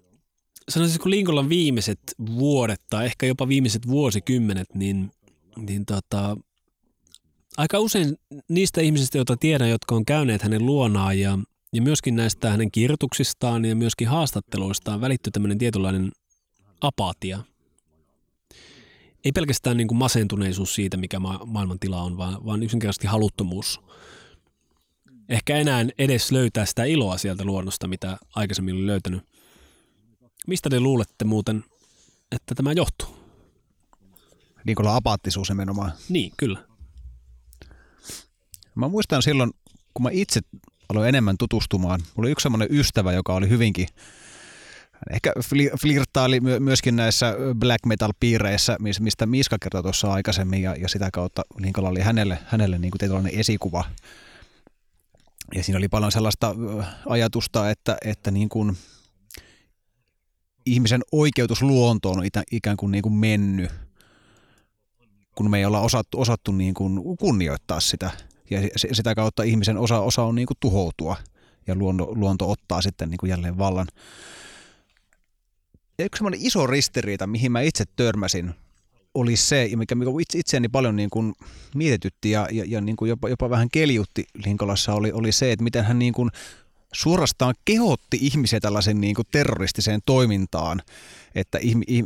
sanoisinko Linkolan viimeiset vuodet tai ehkä jopa viimeiset vuosikymmenet, niin, niin tota, aika usein niistä ihmisistä, joita tiedän, jotka on käyneet hänen luonaan ja ja myöskin näistä hänen kirjoituksistaan ja myöskin haastatteluistaan välittyy tämmöinen tietynlainen apatia. Ei pelkästään niin kuin masentuneisuus siitä, mikä ma- maailman tila on, vaan, vaan yksinkertaisesti haluttomuus. Ehkä enää edes löytää sitä iloa sieltä luonnosta, mitä aikaisemmin oli löytänyt. Mistä te luulette muuten, että tämä johtuu? Niin kuin apaattisuus nimenomaan. Niin, kyllä. Mä muistan silloin, kun mä itse aloin enemmän tutustumaan. Mulla oli yksi semmoinen ystävä, joka oli hyvinkin ehkä flirttaili myöskin näissä black metal piireissä, mistä Miska kertoi tuossa aikaisemmin ja, ja sitä kautta Linkola oli hänelle, hänelle niin kuin esikuva. Ja siinä oli paljon sellaista ajatusta, että, että niin kuin ihmisen oikeutus luontoon on ikään kuin, niin kuin mennyt, kun me ei olla osattu, osattu niin kuin kunnioittaa sitä – ja sitä kautta ihmisen osa, osa on niin kuin tuhoutua ja luonto, luonto ottaa sitten niin kuin jälleen vallan. Yksi semmoinen iso ristiriita, mihin mä itse törmäsin, oli se, mikä, mikä itse, itseäni paljon niin kuin mietitytti ja, ja, ja niin kuin jopa, jopa vähän keljutti Linkolassa, oli, oli se, että miten hän niin kuin suorastaan kehotti ihmisiä tällaisen niin kuin terroristiseen toimintaan, että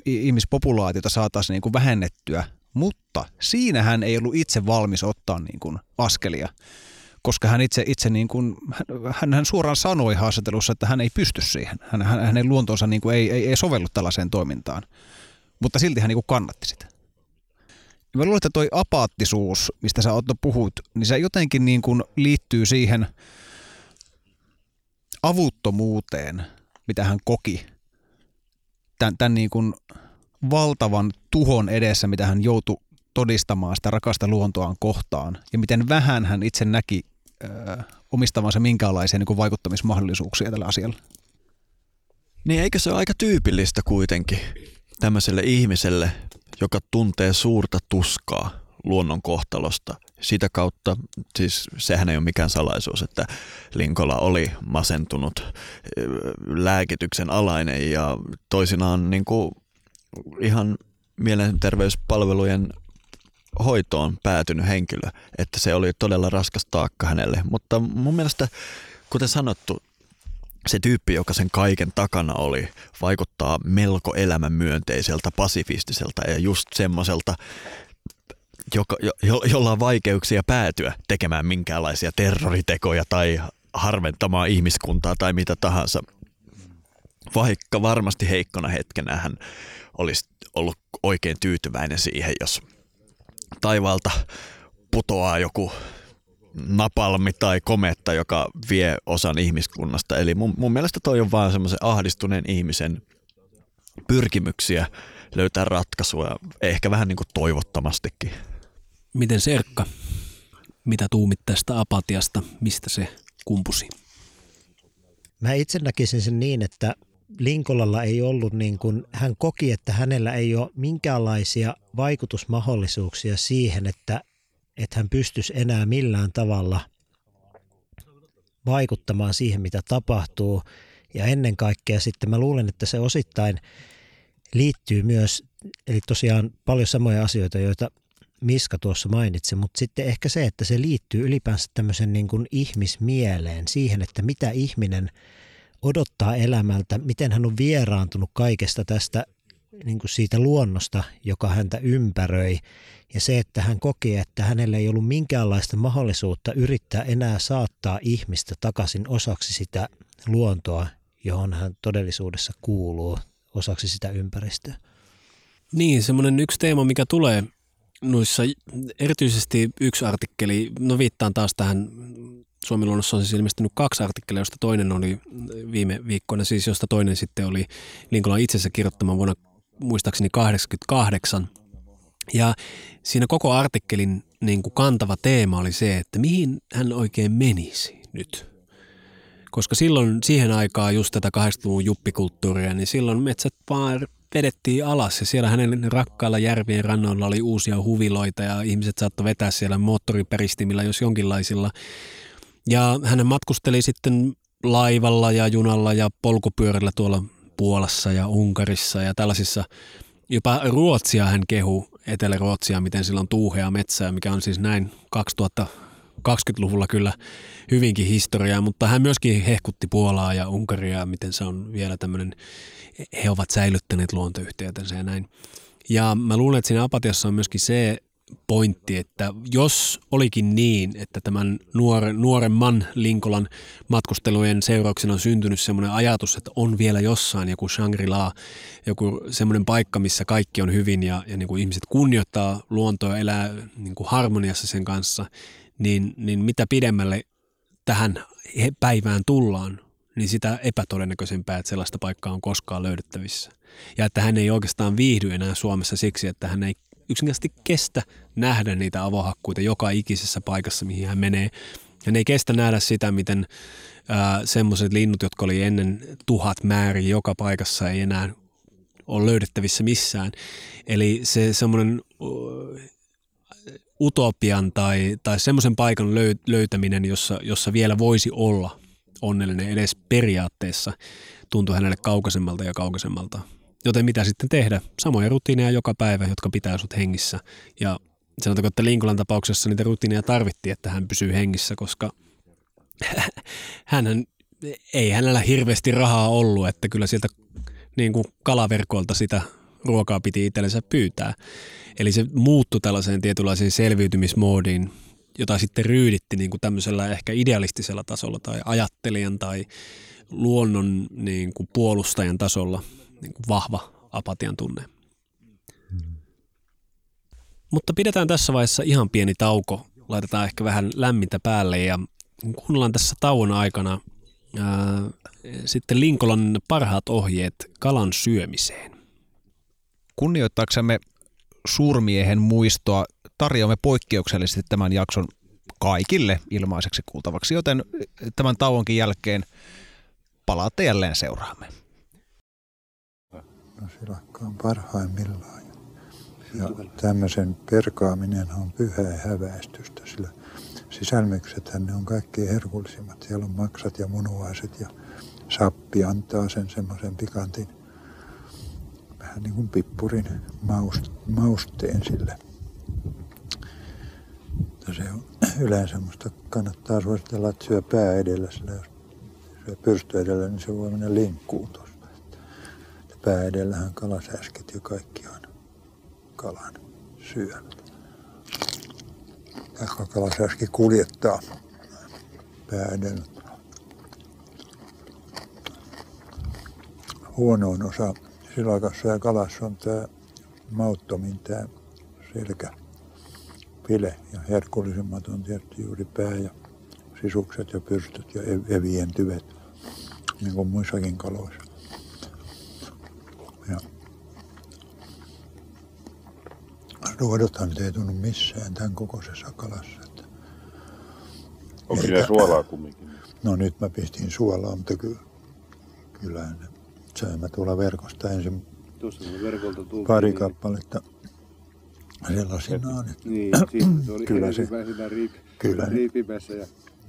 ihmispopulaatiota saataisiin niin kuin vähennettyä. Mutta siinä hän ei ollut itse valmis ottaa niin kuin askelia, koska hän itse, itse niin kuin, hän, hän suoraan sanoi haastattelussa, että hän ei pysty siihen. Hän, hän, hänen luontonsa niin kuin ei, ei, ei sovellu tällaiseen toimintaan, mutta silti hän niin kuin kannatti sitä. Mä luulen, että toi apaattisuus, mistä sä Otto puhut, niin se jotenkin niin kuin liittyy siihen avuttomuuteen, mitä hän koki tämän, tämän niin kuin valtavan tuhon edessä, mitä hän joutui todistamaan sitä rakasta luontoaan kohtaan ja miten vähän hän itse näki omistavansa minkäänlaisia niin vaikuttamismahdollisuuksia tällä asialla. Niin eikö se ole aika tyypillistä kuitenkin tämmöiselle ihmiselle, joka tuntee suurta tuskaa luonnon kohtalosta. Sitä kautta, siis sehän ei ole mikään salaisuus, että Linkola oli masentunut lääkityksen alainen ja toisinaan niin kuin ihan mielenterveyspalvelujen hoitoon päätynyt henkilö, että se oli todella raskas taakka hänelle. Mutta mun mielestä, kuten sanottu, se tyyppi, joka sen kaiken takana oli, vaikuttaa melko elämänmyönteiseltä, pasifistiselta ja just semmoiselta joka, jo, jolla on vaikeuksia päätyä tekemään minkäänlaisia terroritekoja tai harventamaan ihmiskuntaa tai mitä tahansa. Vaikka varmasti heikkona hetkenä hän olisi ollut oikein tyytyväinen siihen, jos taivaalta putoaa joku napalmi tai kometta, joka vie osan ihmiskunnasta. Eli mun, mun mielestä toi on vaan semmoisen ahdistuneen ihmisen pyrkimyksiä löytää ratkaisua, ehkä vähän niin kuin toivottomastikin. Miten Serkka, mitä tuumit tästä apatiasta, mistä se kumpusi? Mä itse näkisin sen niin, että Linkolalla ei ollut niin kuin, hän koki, että hänellä ei ole minkäänlaisia vaikutusmahdollisuuksia siihen, että, että hän pystyisi enää millään tavalla vaikuttamaan siihen, mitä tapahtuu. Ja ennen kaikkea sitten mä luulen, että se osittain liittyy myös, eli tosiaan paljon samoja asioita, joita Miska tuossa mainitsi, mutta sitten ehkä se, että se liittyy ylipäänsä tämmöisen niin kuin ihmismieleen, siihen, että mitä ihminen odottaa elämältä, miten hän on vieraantunut kaikesta tästä niin kuin siitä luonnosta, joka häntä ympäröi. Ja se, että hän koki, että hänellä ei ollut minkäänlaista mahdollisuutta yrittää enää saattaa ihmistä takaisin osaksi sitä luontoa, johon hän todellisuudessa kuuluu, osaksi sitä ympäristöä. Niin, semmoinen yksi teema, mikä tulee noissa, erityisesti yksi artikkeli, no viittaan taas tähän, Suomen luonnossa on siis ilmestynyt kaksi artikkelia, josta toinen oli viime viikkoina, siis josta toinen sitten oli Linkolan itsensä kirjoittama vuonna muistaakseni 88. Ja siinä koko artikkelin niin kuin kantava teema oli se, että mihin hän oikein menisi nyt. Koska silloin siihen aikaan just tätä 80-luvun juppikulttuuria, niin silloin metsät vaan vedettiin alas ja siellä hänen rakkailla järvien rannoilla oli uusia huviloita ja ihmiset saattoi vetää siellä moottoriperistimillä jos jonkinlaisilla. Ja hän matkusteli sitten laivalla ja junalla ja polkupyörällä tuolla Puolassa ja Unkarissa ja tällaisissa. Jopa Ruotsia hän kehu, Etelä-Ruotsia, miten sillä on tuuhea metsää, mikä on siis näin 2020-luvulla kyllä hyvinkin historiaa, mutta hän myöskin hehkutti Puolaa ja Unkaria, miten se on vielä tämmöinen he ovat säilyttäneet luontoyhtiötänsä ja näin. Ja mä luulen, että siinä apatiassa on myöskin se pointti, että jos olikin niin, että tämän nuoren, nuoremman Linkolan matkustelujen seurauksena on syntynyt semmoinen ajatus, että on vielä jossain joku Shangri-La, joku semmoinen paikka, missä kaikki on hyvin ja, ja niin kuin ihmiset kunnioittaa luontoa elää niin kuin harmoniassa sen kanssa, niin, niin mitä pidemmälle tähän päivään tullaan, niin sitä epätodennäköisempää, että sellaista paikkaa on koskaan löydettävissä. Ja että hän ei oikeastaan viihdy enää Suomessa siksi, että hän ei yksinkertaisesti kestä nähdä niitä avohakkuita joka ikisessä paikassa, mihin hän menee. Hän ei kestä nähdä sitä, miten semmoiset linnut, jotka oli ennen tuhat määrin joka paikassa, ei enää ole löydettävissä missään. Eli se semmoinen utopian tai, tai semmoisen paikan löytäminen, jossa, jossa vielä voisi olla onnellinen edes periaatteessa tuntui hänelle kaukaisemmalta ja kaukaisemmalta. Joten mitä sitten tehdä? Samoja rutiineja joka päivä, jotka pitää sut hengissä. Ja sanotaanko, että Linkolan tapauksessa niitä rutiineja tarvittiin, että hän pysyy hengissä, koska hän ei hänellä hirveästi rahaa ollut, että kyllä sieltä niin kuin kalaverkoilta sitä ruokaa piti itsellensä pyytää. Eli se muuttui tällaiseen tietynlaiseen selviytymismoodiin, jota sitten ryyditti niin kuin tämmöisellä ehkä idealistisella tasolla tai ajattelijan tai luonnon niin kuin puolustajan tasolla niin kuin vahva apatian tunne. Hmm. Mutta pidetään tässä vaiheessa ihan pieni tauko. Laitetaan ehkä vähän lämmintä päälle ja kuunnellaan tässä tauon aikana ää, sitten Linkolan parhaat ohjeet kalan syömiseen. Kunnioittaaksemme suurmiehen muistoa tarjoamme poikkeuksellisesti tämän jakson kaikille ilmaiseksi kuultavaksi, joten tämän tauonkin jälkeen palaatte jälleen seuraamme. No, silakka on parhaimmillaan. Ja tämmöisen perkaaminen on pyhää häväistystä, sillä sisälmykset ne on kaikkein herkullisimmat. Siellä on maksat ja munuaiset ja sappi antaa sen semmoisen pikantin, vähän niin kuin pippurin mausteen sille se on yleensä musta kannattaa suositella, että syö pää edellä, sillä jos syö pyrsty edellä, niin se voi mennä linkkuun tuossa. Pää edellähän kalasäsket ja kaikki on kalan syönyt. vaikka kalasääski kuljettaa päädellä. Huonoin osa silakassa ja kalassa on tämä mauttomin tämä selkä, pile ja herkullisemmat on tietysti juuri pää ja sisukset ja pyrstöt ja evien tyvet, niin kuin muissakin kaloissa. Ja ruodothan nyt ei tunnu missään tämän kokoisessa kalassa. Että Onko siinä suolaa kumminkin? No nyt mä pistin suolaa, mutta kyllä, kyllä ne söin mä tuolla verkosta ensin Tuossa verkolta tultiin. pari niin- kappaletta sellaisinaan. Että Niin, sitten se oli Kyllä kyllä se- se, siinä riip, kyllä ne- riipimässä ja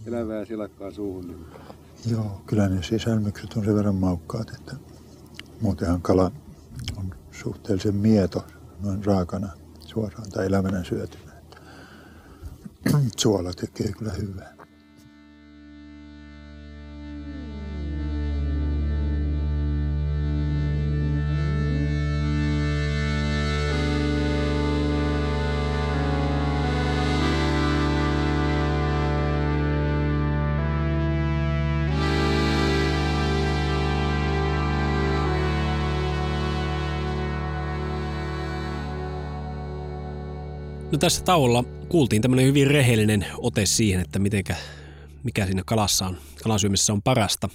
elävää silakkaa suuhun. Niin Joo, kyllä ne sisälmykset on sen verran maukkaat, että muutenhan kala on suhteellisen mieto noin raakana suoraan tai elävänä syötynä. Suola tekee kyllä hyvää. No tässä tauolla kuultiin tämmöinen hyvin rehellinen ote siihen, että mitenkä, mikä siinä kalassa on, kalasyömisessä on parasta.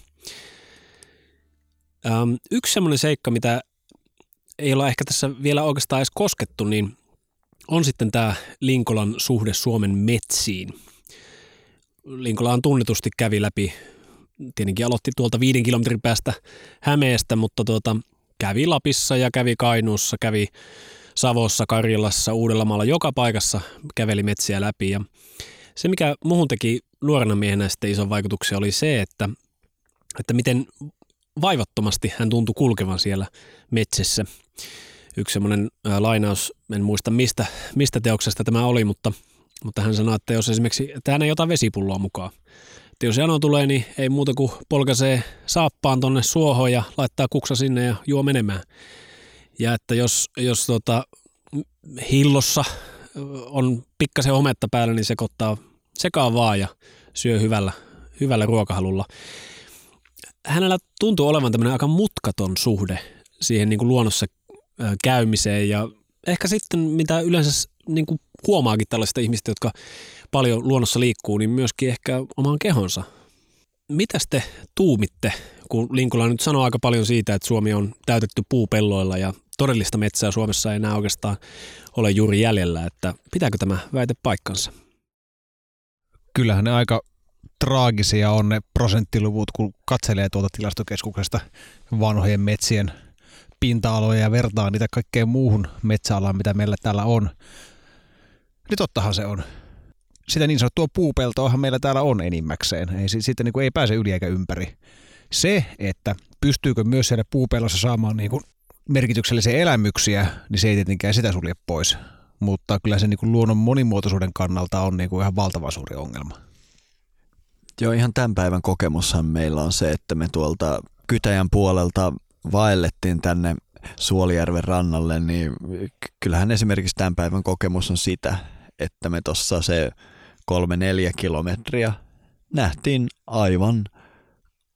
Ähm, yksi semmoinen seikka, mitä ei olla ehkä tässä vielä oikeastaan edes koskettu, niin on sitten tämä Linkolan suhde Suomen metsiin. Linkolaan tunnetusti kävi läpi, tietenkin aloitti tuolta viiden kilometrin päästä Hämeestä, mutta tuota, kävi Lapissa ja kävi Kainuussa, kävi Savossa, Karjalassa, Uudellamaalla, joka paikassa käveli metsiä läpi. Ja se, mikä muuhun teki nuorena miehenä sitten ison vaikutuksen, oli se, että, että miten vaivattomasti hän tuntui kulkevan siellä metsässä. Yksi semmoinen lainaus, en muista mistä, mistä teoksesta tämä oli, mutta, mutta hän sanoi, että jos esimerkiksi, että hän ei ota vesipulloa mukaan. Että jos jano tulee, niin ei muuta kuin polkaisee saappaan tonne suohon ja laittaa kuksa sinne ja juo menemään. Ja että jos, jos tota, hillossa on pikkasen hometta päällä, niin sekoittaa sekaan vaan ja syö hyvällä, hyvällä ruokahalulla. Hänellä tuntuu olevan tämmöinen aika mutkaton suhde siihen niin kuin luonnossa käymiseen ja ehkä sitten mitä yleensä niin kuin huomaakin tällaisista ihmistä, jotka paljon luonnossa liikkuu, niin myöskin ehkä omaan kehonsa. Mitäs te tuumitte, kun Linkola nyt sanoo aika paljon siitä, että Suomi on täytetty puupelloilla ja todellista metsää Suomessa ei enää oikeastaan ole juuri jäljellä, että pitääkö tämä väite paikkansa? Kyllähän ne aika traagisia on ne prosenttiluvut, kun katselee tuolta tilastokeskuksesta vanhojen metsien pinta-aloja ja vertaa niitä kaikkeen muuhun metsäalaan, mitä meillä täällä on. Niin tottahan se on. Sitä niin sanottua puupeltoahan meillä täällä on enimmäkseen. Ei, si- siitä niin kuin ei pääse yli eikä ympäri. Se, että pystyykö myös siellä puupellossa saamaan niin kuin merkityksellisiä elämyksiä, niin se ei tietenkään sitä sulje pois. Mutta kyllä se niin kuin luonnon monimuotoisuuden kannalta on niin kuin ihan valtavan suuri ongelma. Joo, ihan tämän päivän kokemushan meillä on se, että me tuolta Kytäjän puolelta vaellettiin tänne Suolijärven rannalle, niin kyllähän esimerkiksi tämän päivän kokemus on sitä, että me tuossa se kolme neljä kilometriä nähtiin aivan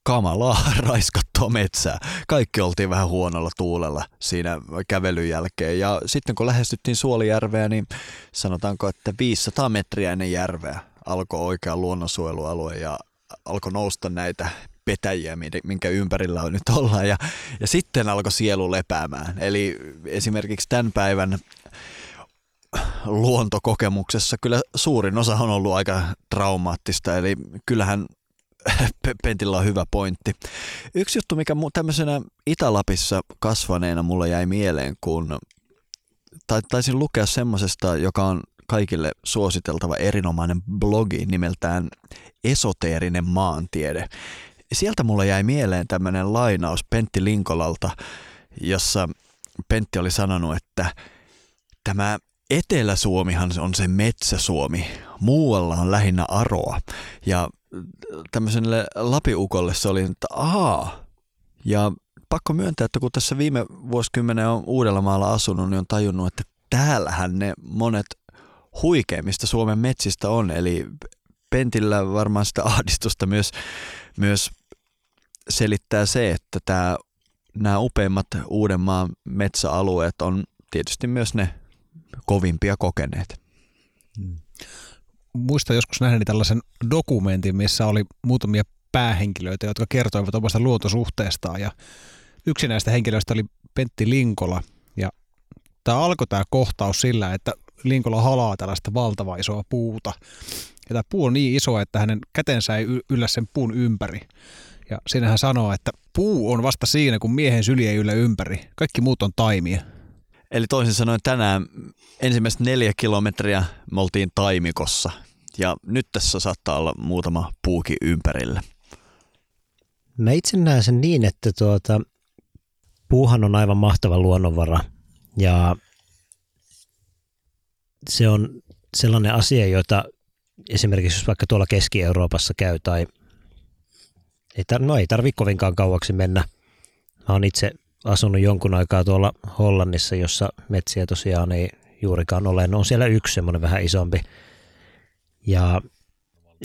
kamalaa raiskattua metsää. Kaikki oltiin vähän huonolla tuulella siinä kävelyn jälkeen. Ja sitten kun lähestyttiin Suolijärveä, niin sanotaanko, että 500 metriä ennen järveä alkoi oikea luonnonsuojelualue ja alkoi nousta näitä petäjiä, minkä ympärillä on nyt ollaan. Ja, ja sitten alkoi sielu lepäämään. Eli esimerkiksi tämän päivän luontokokemuksessa kyllä suurin osa on ollut aika traumaattista, eli kyllähän Pentillä on hyvä pointti. Yksi juttu, mikä tämmöisenä Itä-Lapissa kasvaneena mulle jäi mieleen, kun taisin lukea semmoisesta, joka on kaikille suositeltava erinomainen blogi nimeltään Esoteerinen maantiede. Sieltä mulle jäi mieleen tämmöinen lainaus Pentti Linkolalta, jossa Pentti oli sanonut, että tämä Etelä-Suomihan on se metsäsuomi, muualla on lähinnä aroa. Ja tämmöiselle lapiukolle se oli, että aa. Ja pakko myöntää, että kun tässä viime vuosikymmenen on Uudellamaalla asunut, niin on tajunnut, että täällähän ne monet huikeimmista Suomen metsistä on. Eli Pentillä varmaan sitä ahdistusta myös, myös selittää se, että tämä, nämä upeimmat Uudenmaan metsäalueet on tietysti myös ne kovimpia kokeneet. Hmm. Muista joskus nähneeni tällaisen dokumentin, missä oli muutamia päähenkilöitä, jotka kertoivat omasta luontosuhteestaan ja yksi näistä henkilöistä oli Pentti Linkola ja tämä alkoi tämä kohtaus sillä, että Linkola halaa tällaista valtavaa isoa puuta ja tämä puu on niin iso, että hänen kätensä ei yllä sen puun ympäri. Ja siinä hän sanoo, että puu on vasta siinä, kun miehen syli ei yllä ympäri. Kaikki muut on taimia. Eli toisin sanoen tänään ensimmäiset neljä kilometriä me oltiin taimikossa ja nyt tässä saattaa olla muutama puuki ympärillä. Mä itse näen sen niin, että tuota, puuhan on aivan mahtava luonnonvara ja se on sellainen asia, jota esimerkiksi jos vaikka tuolla Keski-Euroopassa käy tai ei, tar- no ei tarvitse kovinkaan kauaksi mennä. Mä oon itse asunut jonkun aikaa tuolla Hollannissa, jossa metsiä tosiaan ei juurikaan ole. No on siellä yksi semmoinen vähän isompi. Ja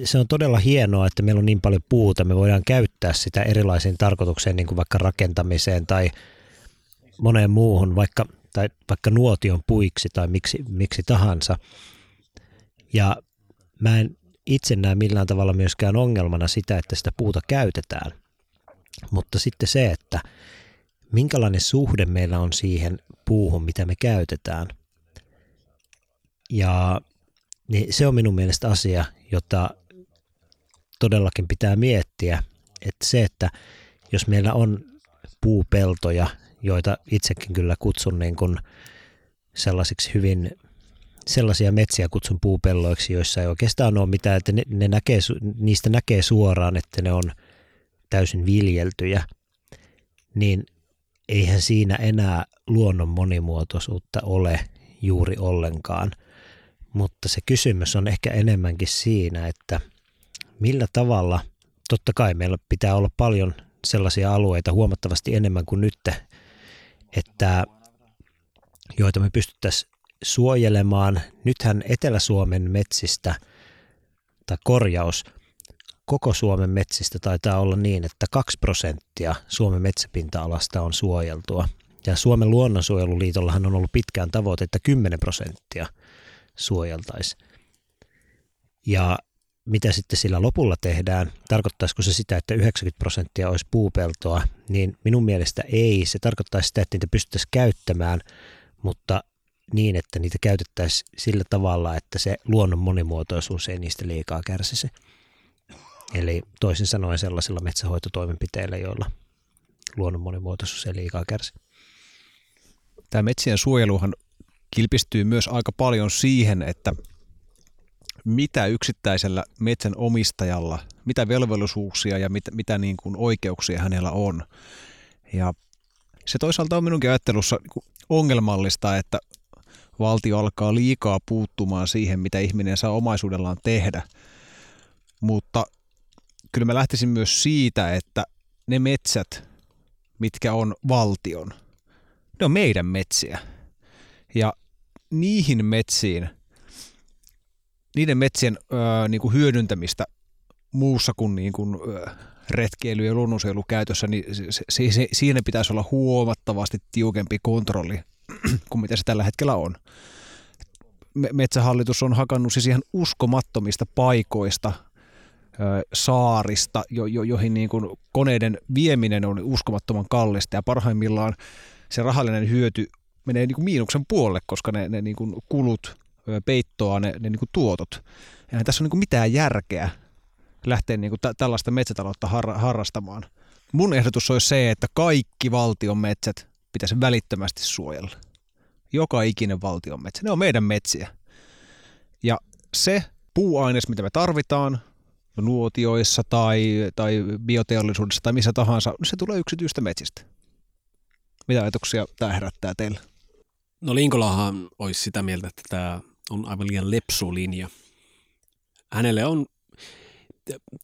se on todella hienoa, että meillä on niin paljon puuta. Me voidaan käyttää sitä erilaisiin tarkoitukseen, niin kuin vaikka rakentamiseen tai moneen muuhun, vaikka, tai vaikka nuotion puiksi tai miksi, miksi tahansa. Ja mä en itse näe millään tavalla myöskään ongelmana sitä, että sitä puuta käytetään. Mutta sitten se, että minkälainen suhde meillä on siihen puuhun, mitä me käytetään. Ja niin se on minun mielestä asia, jota todellakin pitää miettiä, että se, että jos meillä on puupeltoja, joita itsekin kyllä kutsun niin kuin sellaisiksi hyvin sellaisia metsiä kutsun puupelloiksi, joissa ei oikeastaan ole mitään, että ne, ne näkee, niistä näkee suoraan, että ne on täysin viljeltyjä, niin eihän siinä enää luonnon monimuotoisuutta ole juuri ollenkaan. Mutta se kysymys on ehkä enemmänkin siinä, että millä tavalla, totta kai meillä pitää olla paljon sellaisia alueita huomattavasti enemmän kuin nyt, että joita me pystyttäisiin suojelemaan. Nythän Etelä-Suomen metsistä, tai korjaus, koko Suomen metsistä taitaa olla niin, että 2 prosenttia Suomen metsäpinta-alasta on suojeltua. Ja Suomen luonnonsuojeluliitollahan on ollut pitkään tavoite, että 10 prosenttia suojeltaisiin. Ja mitä sitten sillä lopulla tehdään, tarkoittaisiko se sitä, että 90 prosenttia olisi puupeltoa, niin minun mielestä ei. Se tarkoittaisi sitä, että niitä pystyttäisiin käyttämään, mutta niin, että niitä käytettäisiin sillä tavalla, että se luonnon monimuotoisuus ei niistä liikaa kärsisi. Eli toisin sanoen sellaisilla metsähoitotoimenpiteillä, joilla luonnon monimuotoisuus ei liikaa kärsi. Tämä metsien suojeluhan kilpistyy myös aika paljon siihen, että mitä yksittäisellä metsän omistajalla, mitä velvollisuuksia ja mitä, mitä niin kuin oikeuksia hänellä on. Ja se toisaalta on minunkin ajattelussa ongelmallista, että valtio alkaa liikaa puuttumaan siihen, mitä ihminen saa omaisuudellaan tehdä. Mutta kyllä mä lähtisin myös siitä, että ne metsät, mitkä on valtion, ne on meidän metsiä. Ja niihin metsiin, niiden metsien öö, niin kuin hyödyntämistä muussa kuin, niin kuin öö, retkeily- ja luonnonsuojelukäytössä, niin se, se, se, siinä pitäisi olla huomattavasti tiukempi kontrolli kuin mitä se tällä hetkellä on. Metsähallitus on hakannut siis ihan uskomattomista paikoista, saarista, jo, jo, joihin niin kuin koneiden vieminen on uskomattoman kallista ja parhaimmillaan se rahallinen hyöty menee niin kuin miinuksen puolelle, koska ne, ne niin kuin kulut peittoa ne, ne niin kuin tuotot. Ja tässä on niin kuin mitään järkeä lähteä niin kuin tä- tällaista metsätaloutta har- harrastamaan. Mun ehdotus olisi se, että kaikki valtion metsät pitäisi välittömästi suojella. Joka ikinen valtion metsä. Ne on meidän metsiä. Ja se puuaines, mitä me tarvitaan, nuotioissa tai, tai bioteollisuudessa tai missä tahansa, niin se tulee yksityistä metsistä. Mitä ajatuksia tämä herättää teille? No Linkolahan olisi sitä mieltä, että tämä on aivan liian lepsu linja. Hänelle on,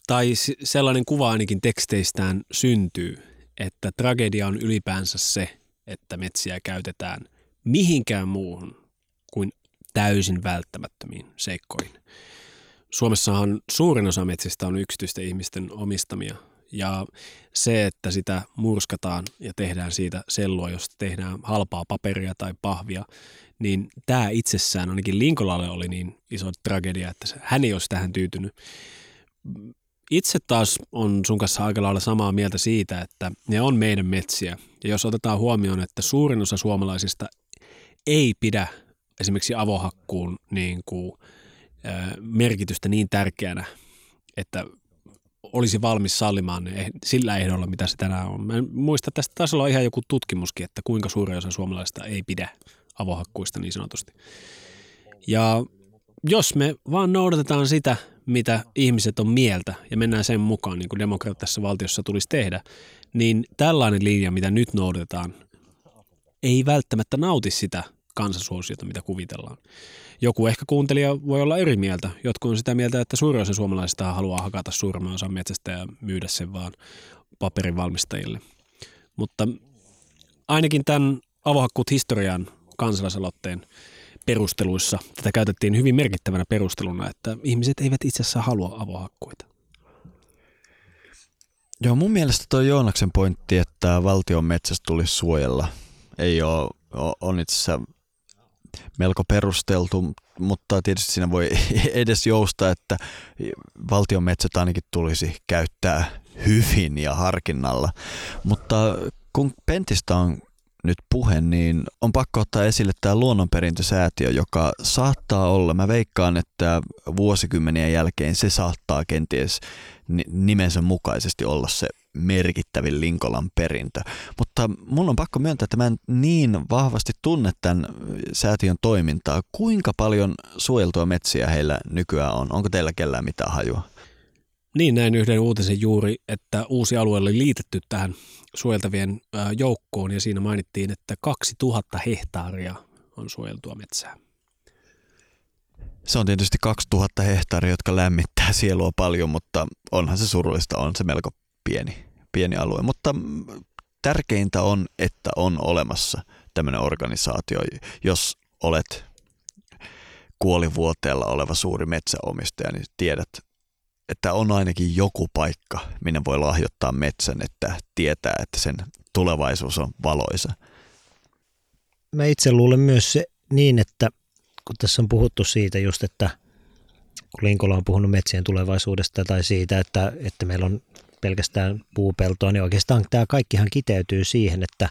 tai sellainen kuva ainakin teksteistään syntyy, että tragedia on ylipäänsä se, että metsiä käytetään mihinkään muuhun kuin täysin välttämättömiin seikkoihin. Suomessahan suurin osa metsistä on yksityisten ihmisten omistamia ja se, että sitä murskataan ja tehdään siitä sellua, josta tehdään halpaa paperia tai pahvia, niin tämä itsessään ainakin Linkolalle oli niin iso tragedia, että hän ei olisi tähän tyytynyt. Itse taas on sun kanssa aika lailla samaa mieltä siitä, että ne on meidän metsiä. Ja jos otetaan huomioon, että suurin osa suomalaisista ei pidä esimerkiksi avohakkuun niin kuin, merkitystä niin tärkeänä, että olisi valmis sallimaan ne sillä ehdolla, mitä se tänään on. Mä muista, että tästä taisi olla ihan joku tutkimuskin, että kuinka suuri osa suomalaisista ei pidä avohakkuista niin sanotusti. Ja jos me vaan noudatetaan sitä, mitä ihmiset on mieltä ja mennään sen mukaan, niin kuin demokraattisessa valtiossa tulisi tehdä, niin tällainen linja, mitä nyt noudatetaan, ei välttämättä nauti sitä kansansuosiota, mitä kuvitellaan. Joku ehkä kuuntelija voi olla eri mieltä. Jotkut on sitä mieltä, että suurin osa suomalaisista haluaa hakata suurimman osan metsästä ja myydä sen vaan paperin valmistajille. Mutta ainakin tämän avohakkuut historian kansalaisaloitteen perusteluissa tätä käytettiin hyvin merkittävänä perusteluna, että ihmiset eivät itse asiassa halua avohakkuita. Joo, mun mielestä tuo Joonaksen pointti, että valtion metsästä tulisi suojella, ei ole, on itse asiassa melko perusteltu, mutta tietysti siinä voi edes jousta, että valtion metsät ainakin tulisi käyttää hyvin ja harkinnalla. Mutta kun Pentistä on nyt puhe, niin on pakko ottaa esille tämä luonnonperintösäätiö, joka saattaa olla, mä veikkaan, että vuosikymmenien jälkeen se saattaa kenties nimensä mukaisesti olla se merkittävin Linkolan perintö. Mutta mun on pakko myöntää, että mä en niin vahvasti tunne tämän säätiön toimintaa. Kuinka paljon suojeltua metsiä heillä nykyään on? Onko teillä kellään mitään hajua? Niin, näin yhden uutisen juuri, että uusi alue oli liitetty tähän suojeltavien joukkoon ja siinä mainittiin, että 2000 hehtaaria on suojeltua metsää. Se on tietysti 2000 hehtaaria, jotka lämmittää sielua paljon, mutta onhan se surullista, on se melko pieni, pieni alue. Mutta tärkeintä on, että on olemassa tämmöinen organisaatio, jos olet kuolivuoteella oleva suuri metsäomistaja, niin tiedät, että on ainakin joku paikka, minne voi lahjoittaa metsän, että tietää, että sen tulevaisuus on valoisa. Mä itse luulen myös se niin, että kun tässä on puhuttu siitä just, että kun Linkola on puhunut metsien tulevaisuudesta tai siitä, että, että meillä on pelkästään puupeltoa, niin oikeastaan tämä kaikkihan kiteytyy siihen, että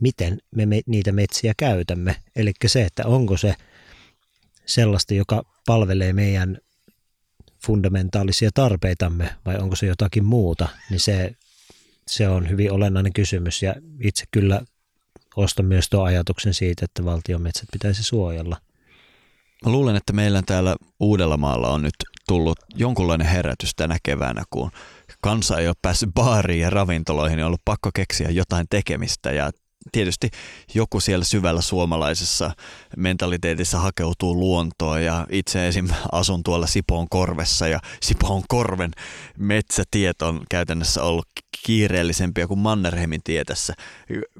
miten me, niitä metsiä käytämme. Eli se, että onko se sellaista, joka palvelee meidän fundamentaalisia tarpeitamme vai onko se jotakin muuta, niin se, se on hyvin olennainen kysymys ja itse kyllä ostan myös tuon ajatuksen siitä, että valtion metsät pitäisi suojella. Mä luulen, että meillä täällä Uudellamaalla on nyt tullut jonkunlainen herätys tänä keväänä, kun kansa ei ole päässyt baariin ja ravintoloihin, niin on ollut pakko keksiä jotain tekemistä ja tietysti joku siellä syvällä suomalaisessa mentaliteetissa hakeutuu luontoon ja itse esim. asun tuolla Sipoon korvessa ja Sipoon korven metsätiet on käytännössä ollut kiireellisempiä kuin Mannerheimin tie tässä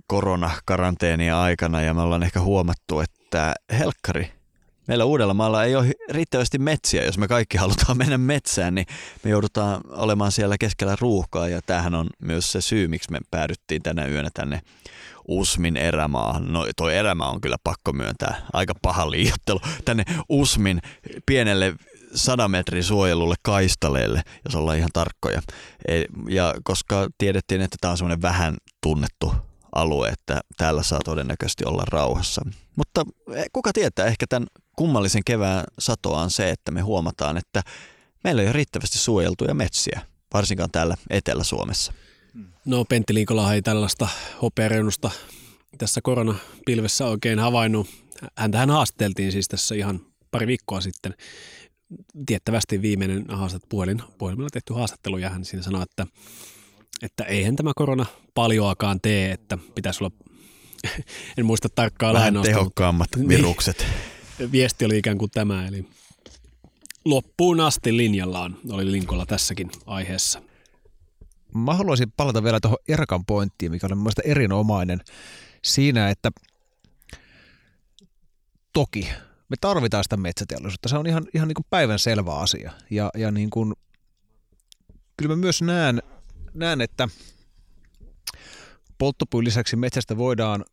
koronakaranteenia aikana ja me ollaan ehkä huomattu, että helkkari meillä Uudellamaalla ei ole riittävästi metsiä. Jos me kaikki halutaan mennä metsään, niin me joudutaan olemaan siellä keskellä ruuhkaa. Ja tämähän on myös se syy, miksi me päädyttiin tänä yönä tänne Usmin erämaahan. No toi erämaa on kyllä pakko myöntää. Aika paha liiottelu. Tänne Usmin pienelle sadan metrin suojelulle kaistaleelle, jos ollaan ihan tarkkoja. E, ja koska tiedettiin, että tämä on semmoinen vähän tunnettu alue, että täällä saa todennäköisesti olla rauhassa. Mutta e, kuka tietää, ehkä tämän kummallisen kevään satoa on se, että me huomataan, että meillä ei ole riittävästi suojeltuja metsiä, varsinkaan täällä Etelä-Suomessa. No Pentti Liikola ei tällaista hopeareunusta tässä koronapilvessä oikein havainnut. Häntähän haasteltiin siis tässä ihan pari viikkoa sitten. Tiettävästi viimeinen haastat, puhelin, puhelimella tehty haastattelu ja hän siinä sanoi, että, että eihän tämä korona paljoakaan tee, että pitäisi olla, en muista tarkkaan Vähän lainausta, tehokkaammat mutta, virukset. Niin, viesti oli ikään kuin tämä, eli loppuun asti linjallaan oli Linkolla tässäkin aiheessa mä haluaisin palata vielä tuohon Erkan pointtiin, mikä on mielestäni erinomainen siinä, että toki me tarvitaan sitä metsäteollisuutta. Se on ihan, ihan niin kuin päivän selvä asia. Ja, ja niin kuin, kyllä mä myös näen, näen että polttopuun lisäksi metsästä voidaan,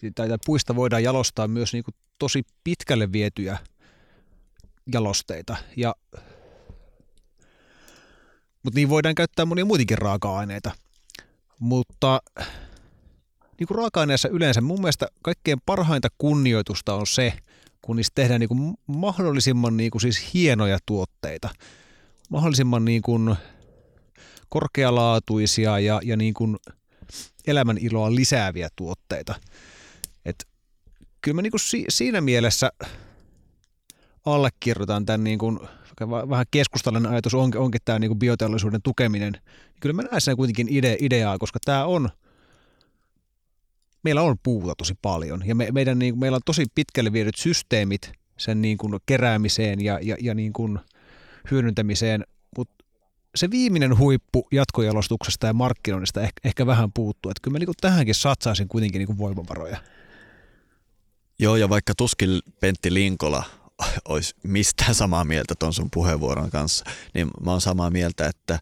tai, tai puista voidaan jalostaa myös niin kuin tosi pitkälle vietyjä jalosteita. Ja, mutta niin voidaan käyttää monia muitakin raaka-aineita. Mutta niin kuin raaka-aineessa yleensä mun mielestä kaikkein parhainta kunnioitusta on se, kun niistä tehdään niin kuin mahdollisimman niin kuin siis hienoja tuotteita, mahdollisimman niin kuin korkealaatuisia ja, ja niin kuin elämän iloa lisääviä tuotteita. Kyllä mä niin kuin si, siinä mielessä allekirjoitan tämän niin kuin, vähän keskustalainen ajatus onkin, onkin tämä niin kuin bioteollisuuden tukeminen. Kyllä mä näen sen kuitenkin ide, ideaa, koska tämä on – meillä on puuta tosi paljon ja me, meidän, niin, meillä on tosi pitkälle viedyt systeemit sen niin kuin keräämiseen ja, ja, ja niin kuin hyödyntämiseen, mutta se viimeinen huippu jatkojalostuksesta ja markkinoinnista ehkä, ehkä vähän puuttuu. Että kyllä mä niin kuin tähänkin satsaisin kuitenkin niin kuin voimavaroja. Joo, ja vaikka tuskin Pentti Linkola olisi mistään samaa mieltä tuon sun puheenvuoron kanssa, niin mä oon samaa mieltä, että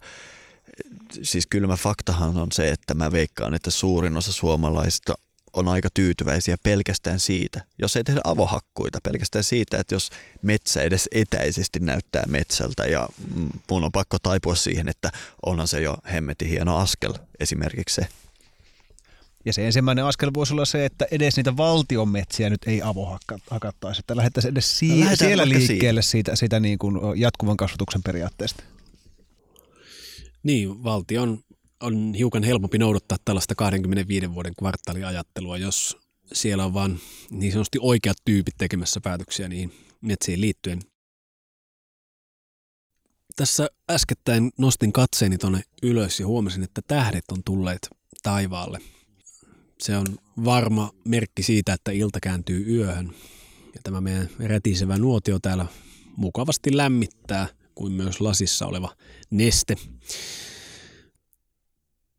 siis kylmä faktahan on se, että mä veikkaan, että suurin osa suomalaista on aika tyytyväisiä pelkästään siitä, jos ei tehdä avohakkuita, pelkästään siitä, että jos metsä edes etäisesti näyttää metsältä ja mun on pakko taipua siihen, että onhan se jo hemmetin hieno askel esimerkiksi se. Ja se ensimmäinen askel voisi olla se, että edes niitä valtion metsiä nyt ei avohakattaisi, että lähdettäisiin edes si- no, siellä liikkeelle siitä, siitä niin kuin jatkuvan kasvatuksen periaatteesta. Niin, valtion on hiukan helpompi noudattaa tällaista 25 vuoden kvartaaliajattelua, jos siellä on vain niin sanotusti oikeat tyypit tekemässä päätöksiä niihin metsiin liittyen. Tässä äskettäin nostin katseeni tuonne ylös ja huomasin, että tähdet on tulleet taivaalle. Se on varma merkki siitä, että ilta kääntyy yöhön. Ja tämä meidän rätisevä nuotio täällä mukavasti lämmittää, kuin myös lasissa oleva neste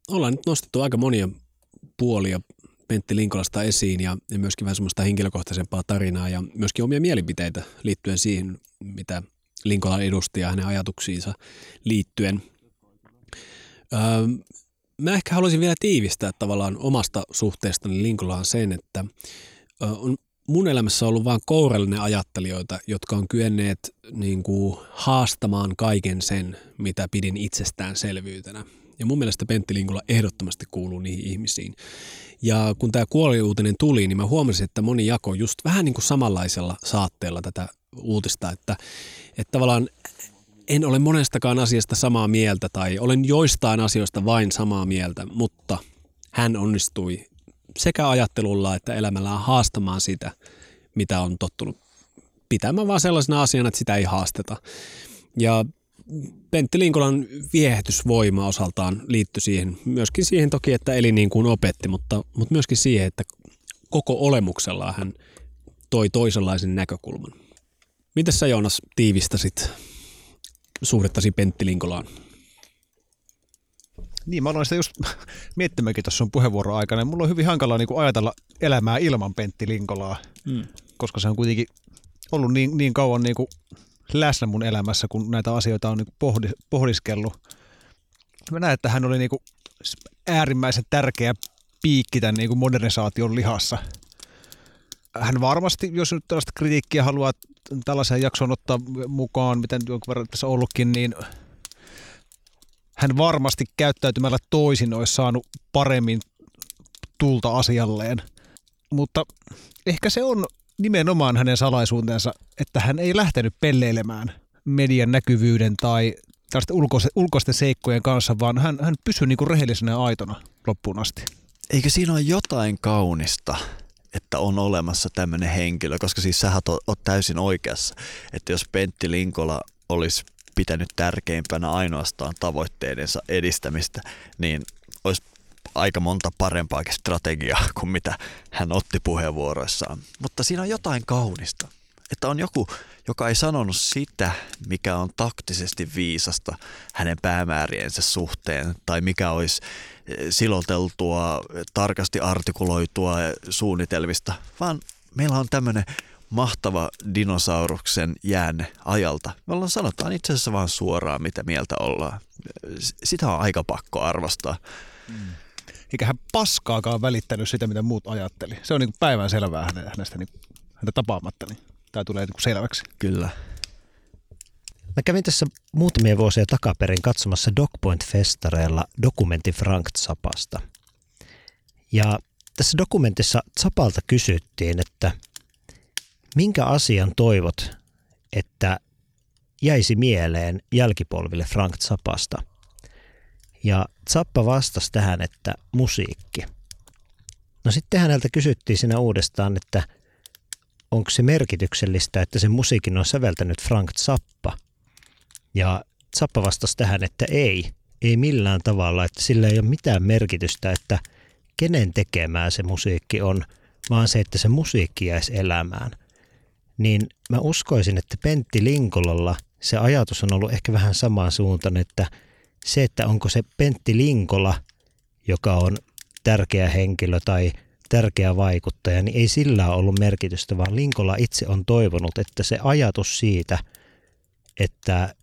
ollaan nyt nostettu aika monia puolia Pentti Linkolasta esiin ja, ja myöskin vähän semmoista henkilökohtaisempaa tarinaa ja myöskin omia mielipiteitä liittyen siihen, mitä Linkola edusti ja hänen ajatuksiinsa liittyen. Öö, mä ehkä haluaisin vielä tiivistää tavallaan omasta suhteestani Linkolaan sen, että on mun elämässä ollut vain kourallinen ajattelijoita, jotka on kyenneet niin kuin, haastamaan kaiken sen, mitä pidin itsestäänselvyytenä. Ja mun mielestä Pentti Linkula ehdottomasti kuuluu niihin ihmisiin. Ja kun tämä kuoliuutinen tuli, niin mä huomasin, että moni jako just vähän niin kuin samanlaisella saatteella tätä uutista, että, että tavallaan en ole monestakaan asiasta samaa mieltä tai olen joistain asioista vain samaa mieltä, mutta hän onnistui sekä ajattelulla että elämällään haastamaan sitä, mitä on tottunut pitämään vaan sellaisena asiana, että sitä ei haasteta. Ja Pentti Linkolan viehätysvoima osaltaan liittyi siihen, myöskin siihen toki, että eli niin kuin opetti, mutta, mutta myöskin siihen, että koko olemuksellaan hän toi toisenlaisen näkökulman. Miten sä Joonas tiivistäsit suhdettasi Pentti Linkolaan? Niin, mä aloin sitä just miettimäänkin tuossa sun puheenvuoron aikana. Mulla on hyvin hankalaa niin kuin ajatella elämää ilman Pentti Linkolaa, mm. koska se on kuitenkin ollut niin, niin kauan niin kuin läsnä mun elämässä, kun näitä asioita on niin pohdi, pohdiskellut. Mä näen, että hän oli niin kuin äärimmäisen tärkeä piikki tämän niin kuin modernisaation lihassa. Hän varmasti, jos nyt tällaista kritiikkiä haluaa tällaisen jakson ottaa mukaan, miten jonkun verran tässä ollutkin, niin hän varmasti käyttäytymällä toisin olisi saanut paremmin tulta asialleen. Mutta ehkä se on nimenomaan hänen salaisuutensa, että hän ei lähtenyt pelleilemään median näkyvyyden tai ulkoisten, ulkoisten seikkojen kanssa, vaan hän, hän pysyi niin kuin rehellisenä ja aitona loppuun asti. Eikö siinä ole jotain kaunista, että on olemassa tämmöinen henkilö, koska siis sä oot täysin oikeassa, että jos Pentti Linkola olisi pitänyt tärkeimpänä ainoastaan tavoitteidensa edistämistä, niin olisi aika monta parempaakin strategiaa kuin mitä hän otti puheenvuoroissaan. Mutta siinä on jotain kaunista. Että on joku, joka ei sanonut sitä, mikä on taktisesti viisasta hänen päämääriensä suhteen, tai mikä olisi siloteltua, tarkasti artikuloitua suunnitelmista, vaan meillä on tämmöinen mahtava dinosauruksen jäänne ajalta. Me ollaan sanotaan itse asiassa vaan suoraan, mitä mieltä ollaan. Sitä on aika pakko arvostaa. Mm. Eikä hän paskaakaan välittänyt sitä, mitä muut ajatteli. Se on niin päivän selvää hänestä, niin, häntä tapaamatta, niin tämä tulee niin selväksi. Kyllä. Mä kävin tässä muutamia vuosia takaperin katsomassa DocPoint-festareilla dokumentti Frank Zappasta. Ja tässä dokumentissa Zapalta kysyttiin, että minkä asian toivot, että jäisi mieleen jälkipolville Frank Zappasta? Ja Zappa vastasi tähän, että musiikki. No sitten häneltä kysyttiin siinä uudestaan, että onko se merkityksellistä, että sen musiikin on säveltänyt Frank Zappa – ja Zappa vastasi tähän, että ei, ei millään tavalla, että sillä ei ole mitään merkitystä, että kenen tekemää se musiikki on, vaan se, että se musiikki jäisi elämään. Niin mä uskoisin, että Pentti Linkolalla se ajatus on ollut ehkä vähän samaan suuntaan, että se, että onko se Pentti Linkola, joka on tärkeä henkilö tai tärkeä vaikuttaja, niin ei sillä ole ollut merkitystä, vaan Linkola itse on toivonut, että se ajatus siitä, että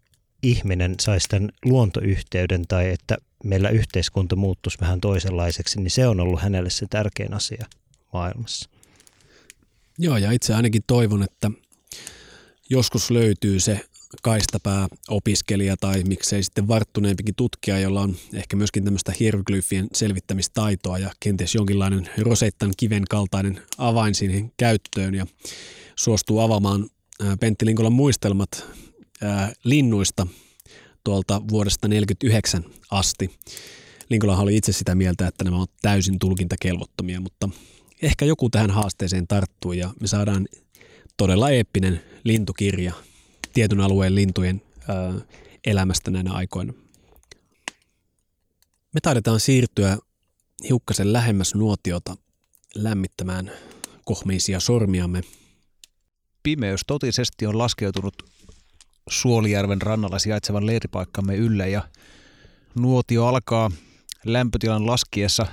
ihminen saisi tämän luontoyhteyden tai että meillä yhteiskunta muuttuisi vähän toisenlaiseksi, niin se on ollut hänelle se tärkein asia maailmassa. Joo, ja itse ainakin toivon, että joskus löytyy se kaistapää opiskelija tai miksei sitten varttuneempikin tutkija, jolla on ehkä myöskin tämmöistä hieroglyfien selvittämistaitoa ja kenties jonkinlainen Rosettan kiven kaltainen avain siihen käyttöön ja suostuu avaamaan Pentti Linkolan muistelmat linnuista tuolta vuodesta 1949 asti. Linkolahan oli itse sitä mieltä, että nämä ovat täysin tulkintakelvottomia, mutta ehkä joku tähän haasteeseen tarttuu ja me saadaan todella eeppinen lintukirja tietyn alueen lintujen ää, elämästä näinä aikoina. Me taidetaan siirtyä hiukkasen lähemmäs nuotiota lämmittämään kohmeisia sormiamme. Pimeys totisesti on laskeutunut Suolijärven rannalla sijaitsevan leiripaikkamme ylle ja nuotio alkaa lämpötilan laskiessa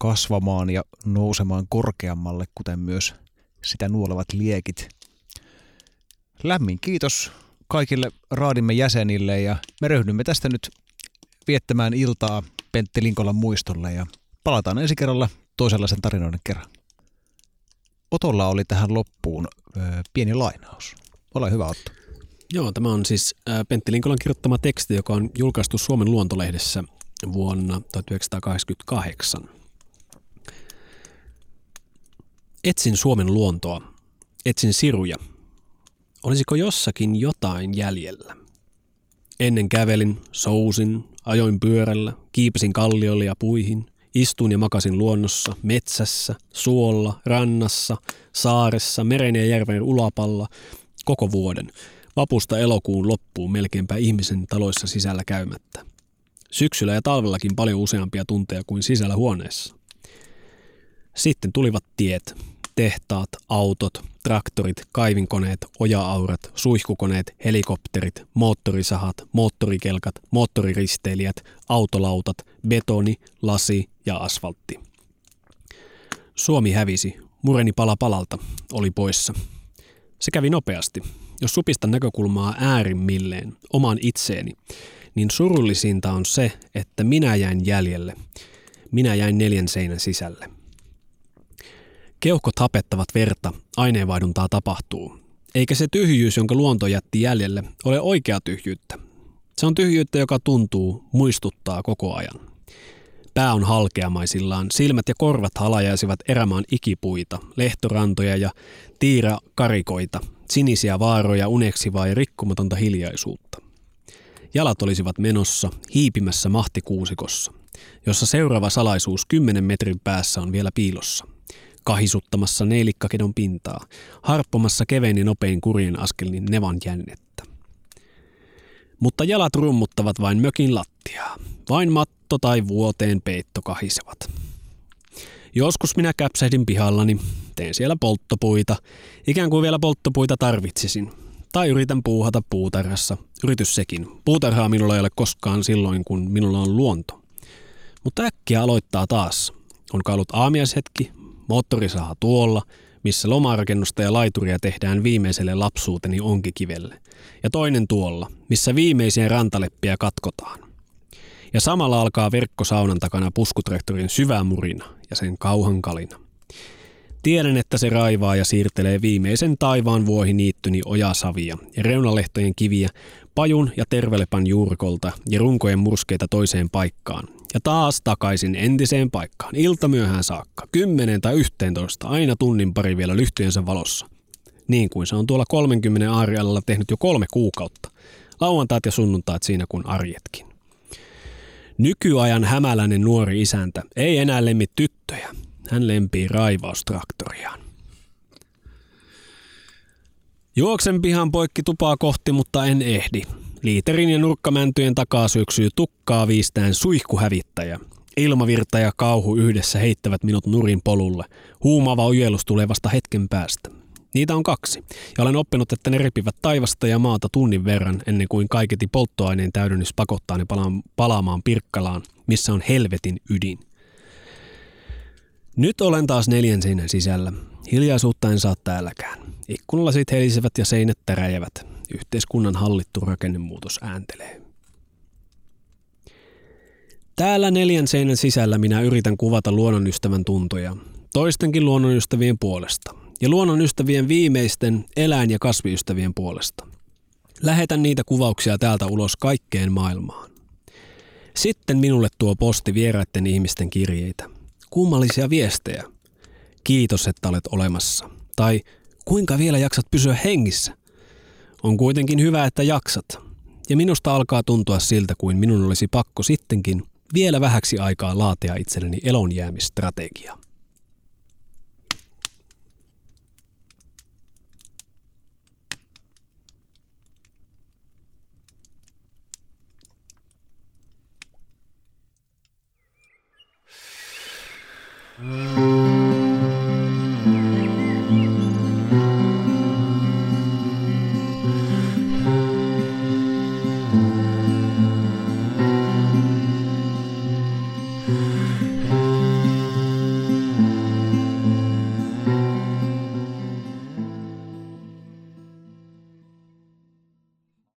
kasvamaan ja nousemaan korkeammalle, kuten myös sitä nuolevat liekit. Lämmin kiitos kaikille raadimme jäsenille ja me ryhdymme tästä nyt viettämään iltaa Pentti Linkolan muistolle ja palataan ensi kerralla toisenlaisen tarinoiden kerran. Otolla oli tähän loppuun pieni lainaus. Ole hyvä Otto. Joo, tämä on siis Pentti Linkolan kirjoittama teksti, joka on julkaistu Suomen luontolehdessä vuonna 1988. Etsin Suomen luontoa. Etsin siruja. Olisiko jossakin jotain jäljellä? Ennen kävelin, sousin, ajoin pyörällä, kiipesin kalliolle ja puihin, istuin ja makasin luonnossa, metsässä, suolla, rannassa, saaressa, meren ja järven ulapalla, koko vuoden – Vapusta elokuun loppuun melkeinpä ihmisen taloissa sisällä käymättä. Syksyllä ja talvellakin paljon useampia tunteja kuin sisällä huoneessa. Sitten tulivat tiet, tehtaat, autot, traktorit, kaivinkoneet, oja-aurat, suihkukoneet, helikopterit, moottorisahat, moottorikelkat, moottoriristeilijät, autolautat, betoni, lasi ja asfaltti. Suomi hävisi, mureni pala palalta, oli poissa. Se kävi nopeasti, jos supistan näkökulmaa äärimmilleen, omaan itseeni, niin surullisinta on se, että minä jäin jäljelle. Minä jäin neljän seinän sisälle. Keuhkot hapettavat verta, aineenvaihduntaa tapahtuu. Eikä se tyhjyys, jonka luonto jätti jäljelle, ole oikea tyhjyyttä. Se on tyhjyyttä, joka tuntuu, muistuttaa koko ajan. Pää on halkeamaisillaan, silmät ja korvat halajaisivat erämaan ikipuita, lehtorantoja ja tiira karikoita, sinisiä vaaroja, uneksivaa ja rikkumatonta hiljaisuutta. Jalat olisivat menossa, hiipimässä mahtikuusikossa, jossa seuraava salaisuus kymmenen metrin päässä on vielä piilossa. Kahisuttamassa neilikkakedon pintaa, harppomassa kevein ja nopein kurien askelin nevan jännettä. Mutta jalat rummuttavat vain mökin lattiaa. Vain matto tai vuoteen peitto kahisevat. Joskus minä käpsähdin pihallani, teen siellä polttopuita, ikään kuin vielä polttopuita tarvitsisin. Tai yritän puuhata puutarhassa, yritys sekin. Puutarhaa minulla ei ole koskaan silloin, kun minulla on luonto. Mutta äkkiä aloittaa taas. On kailut aamiaishetki, moottorisaha tuolla, missä lomarakennusta ja laituria tehdään viimeiselle lapsuuteni onkikivelle. Ja toinen tuolla, missä viimeisiä rantaleppiä katkotaan. Ja samalla alkaa verkkosaunan takana puskutrektorin syvä murina ja sen kauhan kalina. Tiedän, että se raivaa ja siirtelee viimeisen taivaan niittyni ojasavia ja reunalehtojen kiviä pajun ja tervelepan juurikolta ja runkojen murskeita toiseen paikkaan. Ja taas takaisin entiseen paikkaan, ilta myöhään saakka, kymmenen tai yhteentoista, aina tunnin pari vielä lyhtyjensä valossa. Niin kuin se on tuolla 30 aarialalla tehnyt jo kolme kuukautta. Lauantaat ja sunnuntaat siinä kuin arjetkin. Nykyajan hämäläinen nuori isäntä ei enää lemmi tyttöjä. Hän lempii raivaustraktoriaan. Juoksen pihan poikki tupaa kohti, mutta en ehdi. Liiterin ja nurkkamäntyjen takaa syöksyy tukkaa viistään suihkuhävittäjä. Ilmavirta ja kauhu yhdessä heittävät minut nurin polulle. Huumaava ojellus tulee vasta hetken päästä. Niitä on kaksi, ja olen oppinut, että ne repivät taivasta ja maata tunnin verran ennen kuin kaiketi polttoaineen täydennys pakottaa ne palaamaan Pirkkalaan, missä on helvetin ydin. Nyt olen taas neljän seinän sisällä. Hiljaisuutta en saa täälläkään. Ikkunalasit helisevät ja seinät täräjävät. Yhteiskunnan hallittu rakennemuutos ääntelee. Täällä neljän seinän sisällä minä yritän kuvata luonnonystävän tuntoja, toistenkin luonnonystävien puolesta, ja luonnonystävien viimeisten eläin- ja kasviystävien puolesta. Lähetän niitä kuvauksia täältä ulos kaikkeen maailmaan. Sitten minulle tuo posti vieraiden ihmisten kirjeitä. Kummallisia viestejä. Kiitos, että olet olemassa. Tai kuinka vielä jaksat pysyä hengissä? On kuitenkin hyvä, että jaksat. Ja minusta alkaa tuntua siltä, kuin minun olisi pakko sittenkin vielä vähäksi aikaa laatia itselleni elonjäämistrategia. Música